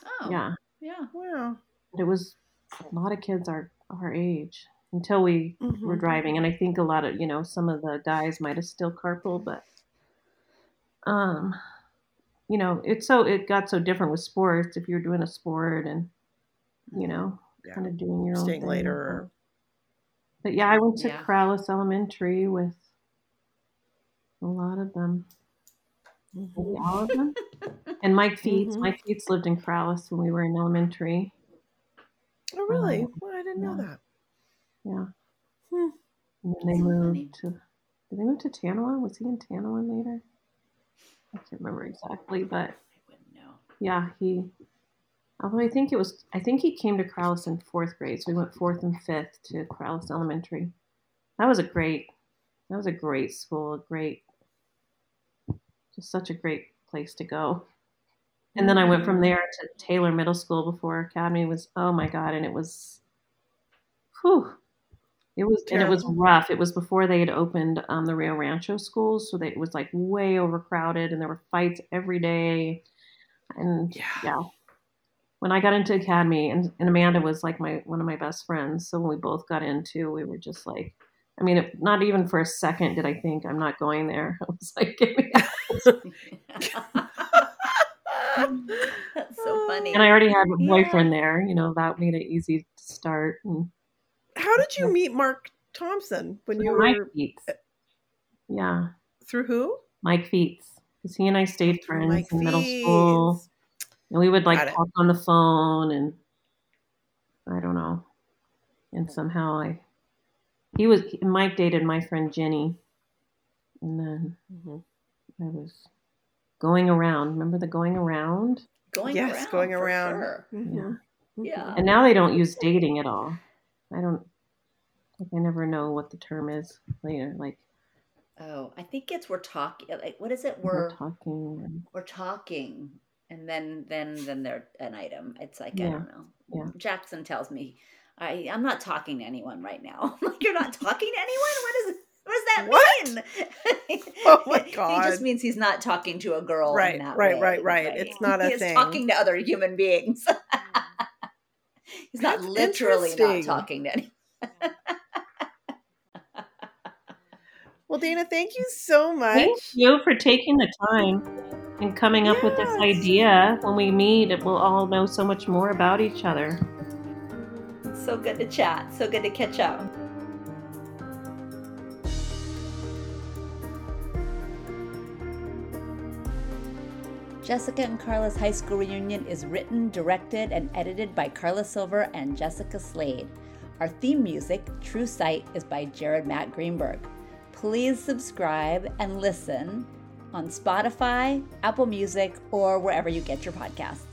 Oh, Yeah. Yeah. Wow. It was a lot of kids our our age until we were Mhm. driving and i think a lot of you know some of the guys might have still carpool but um you know it's so it got so different with sports if you're doing a sport and you know Yeah. kind of doing your own Staying thing. later or but yeah i went to Yeah. Corrales elementary with a lot of them maybe Mhm. all of them and mike feets Mhm. mike feets lived in Corrales when we were in elementary Oh really? Um, Well, I didn't know that. yeah Hmm. And then they So moved funny. to. Did they move to Tanawa? Was he in Tanawa later? I can't remember exactly, but I wouldn't know. yeah, he. Although I think it was, I think he came to Corrales in fourth grade, so we went fourth and fifth to Corrales Elementary. That was a great, that was a great school, a great, just such a great place to go. And then I went from there to Taylor Middle School before Academy was, oh my god, and it was, whew, it was, and it was rough. It was before they had opened um, the Rio Rancho schools, so they, it was like way overcrowded, and there were fights every day. And Yeah. yeah, when I got into Academy, and, and Amanda was like my one of my best friends, so when we both got into, we were just like, I mean, it, not even for a second did I think I'm not going there. I was like, get me out. That's so funny. and I already had a Yeah. boyfriend there. You know, that made it easy to start. And How did you meet Mark Thompson when you Mike were Feets, uh, yeah, through who? Mike Feets, because he and I stayed friends Mike in middle school. Fees. And we would like talk on the phone and I don't know. And somehow I he was Mike dated my friend Jenny. And then Mhm. I was going around. Remember the going around? going around. yes, around. going around. sure. Mhm. Yeah. Mhm. And now they don't use dating at all. I don't. Like, I never know what the term is later. Like Oh, I think it's we're talking. Like, what is it? we're, We're talking. we're talking, and then then then they're an item. It's like I don't know. yeah. Jackson tells me, I I'm not talking to anyone right now. I'm like you're not talking to anyone. What is what does that What? mean? Oh my god! He just means he's not talking to a girl. in Right, that right, way, right, right. It's not a thing. He's thing. talking to other human beings. he's not literally not talking to anyone. Well, Dana, thank you so much. Thank you for taking the time and coming up with this idea. When we meet, we'll all know so much more about each other. So good to chat. So good to catch up. Jessica and Carla's high school reunion is written, directed, and edited by Carla Silver and Jessica Slade. Our theme music, True Sight, is by Jared Matt Greenberg. Please subscribe and listen on Spotify, Apple Music, or wherever you get your podcasts.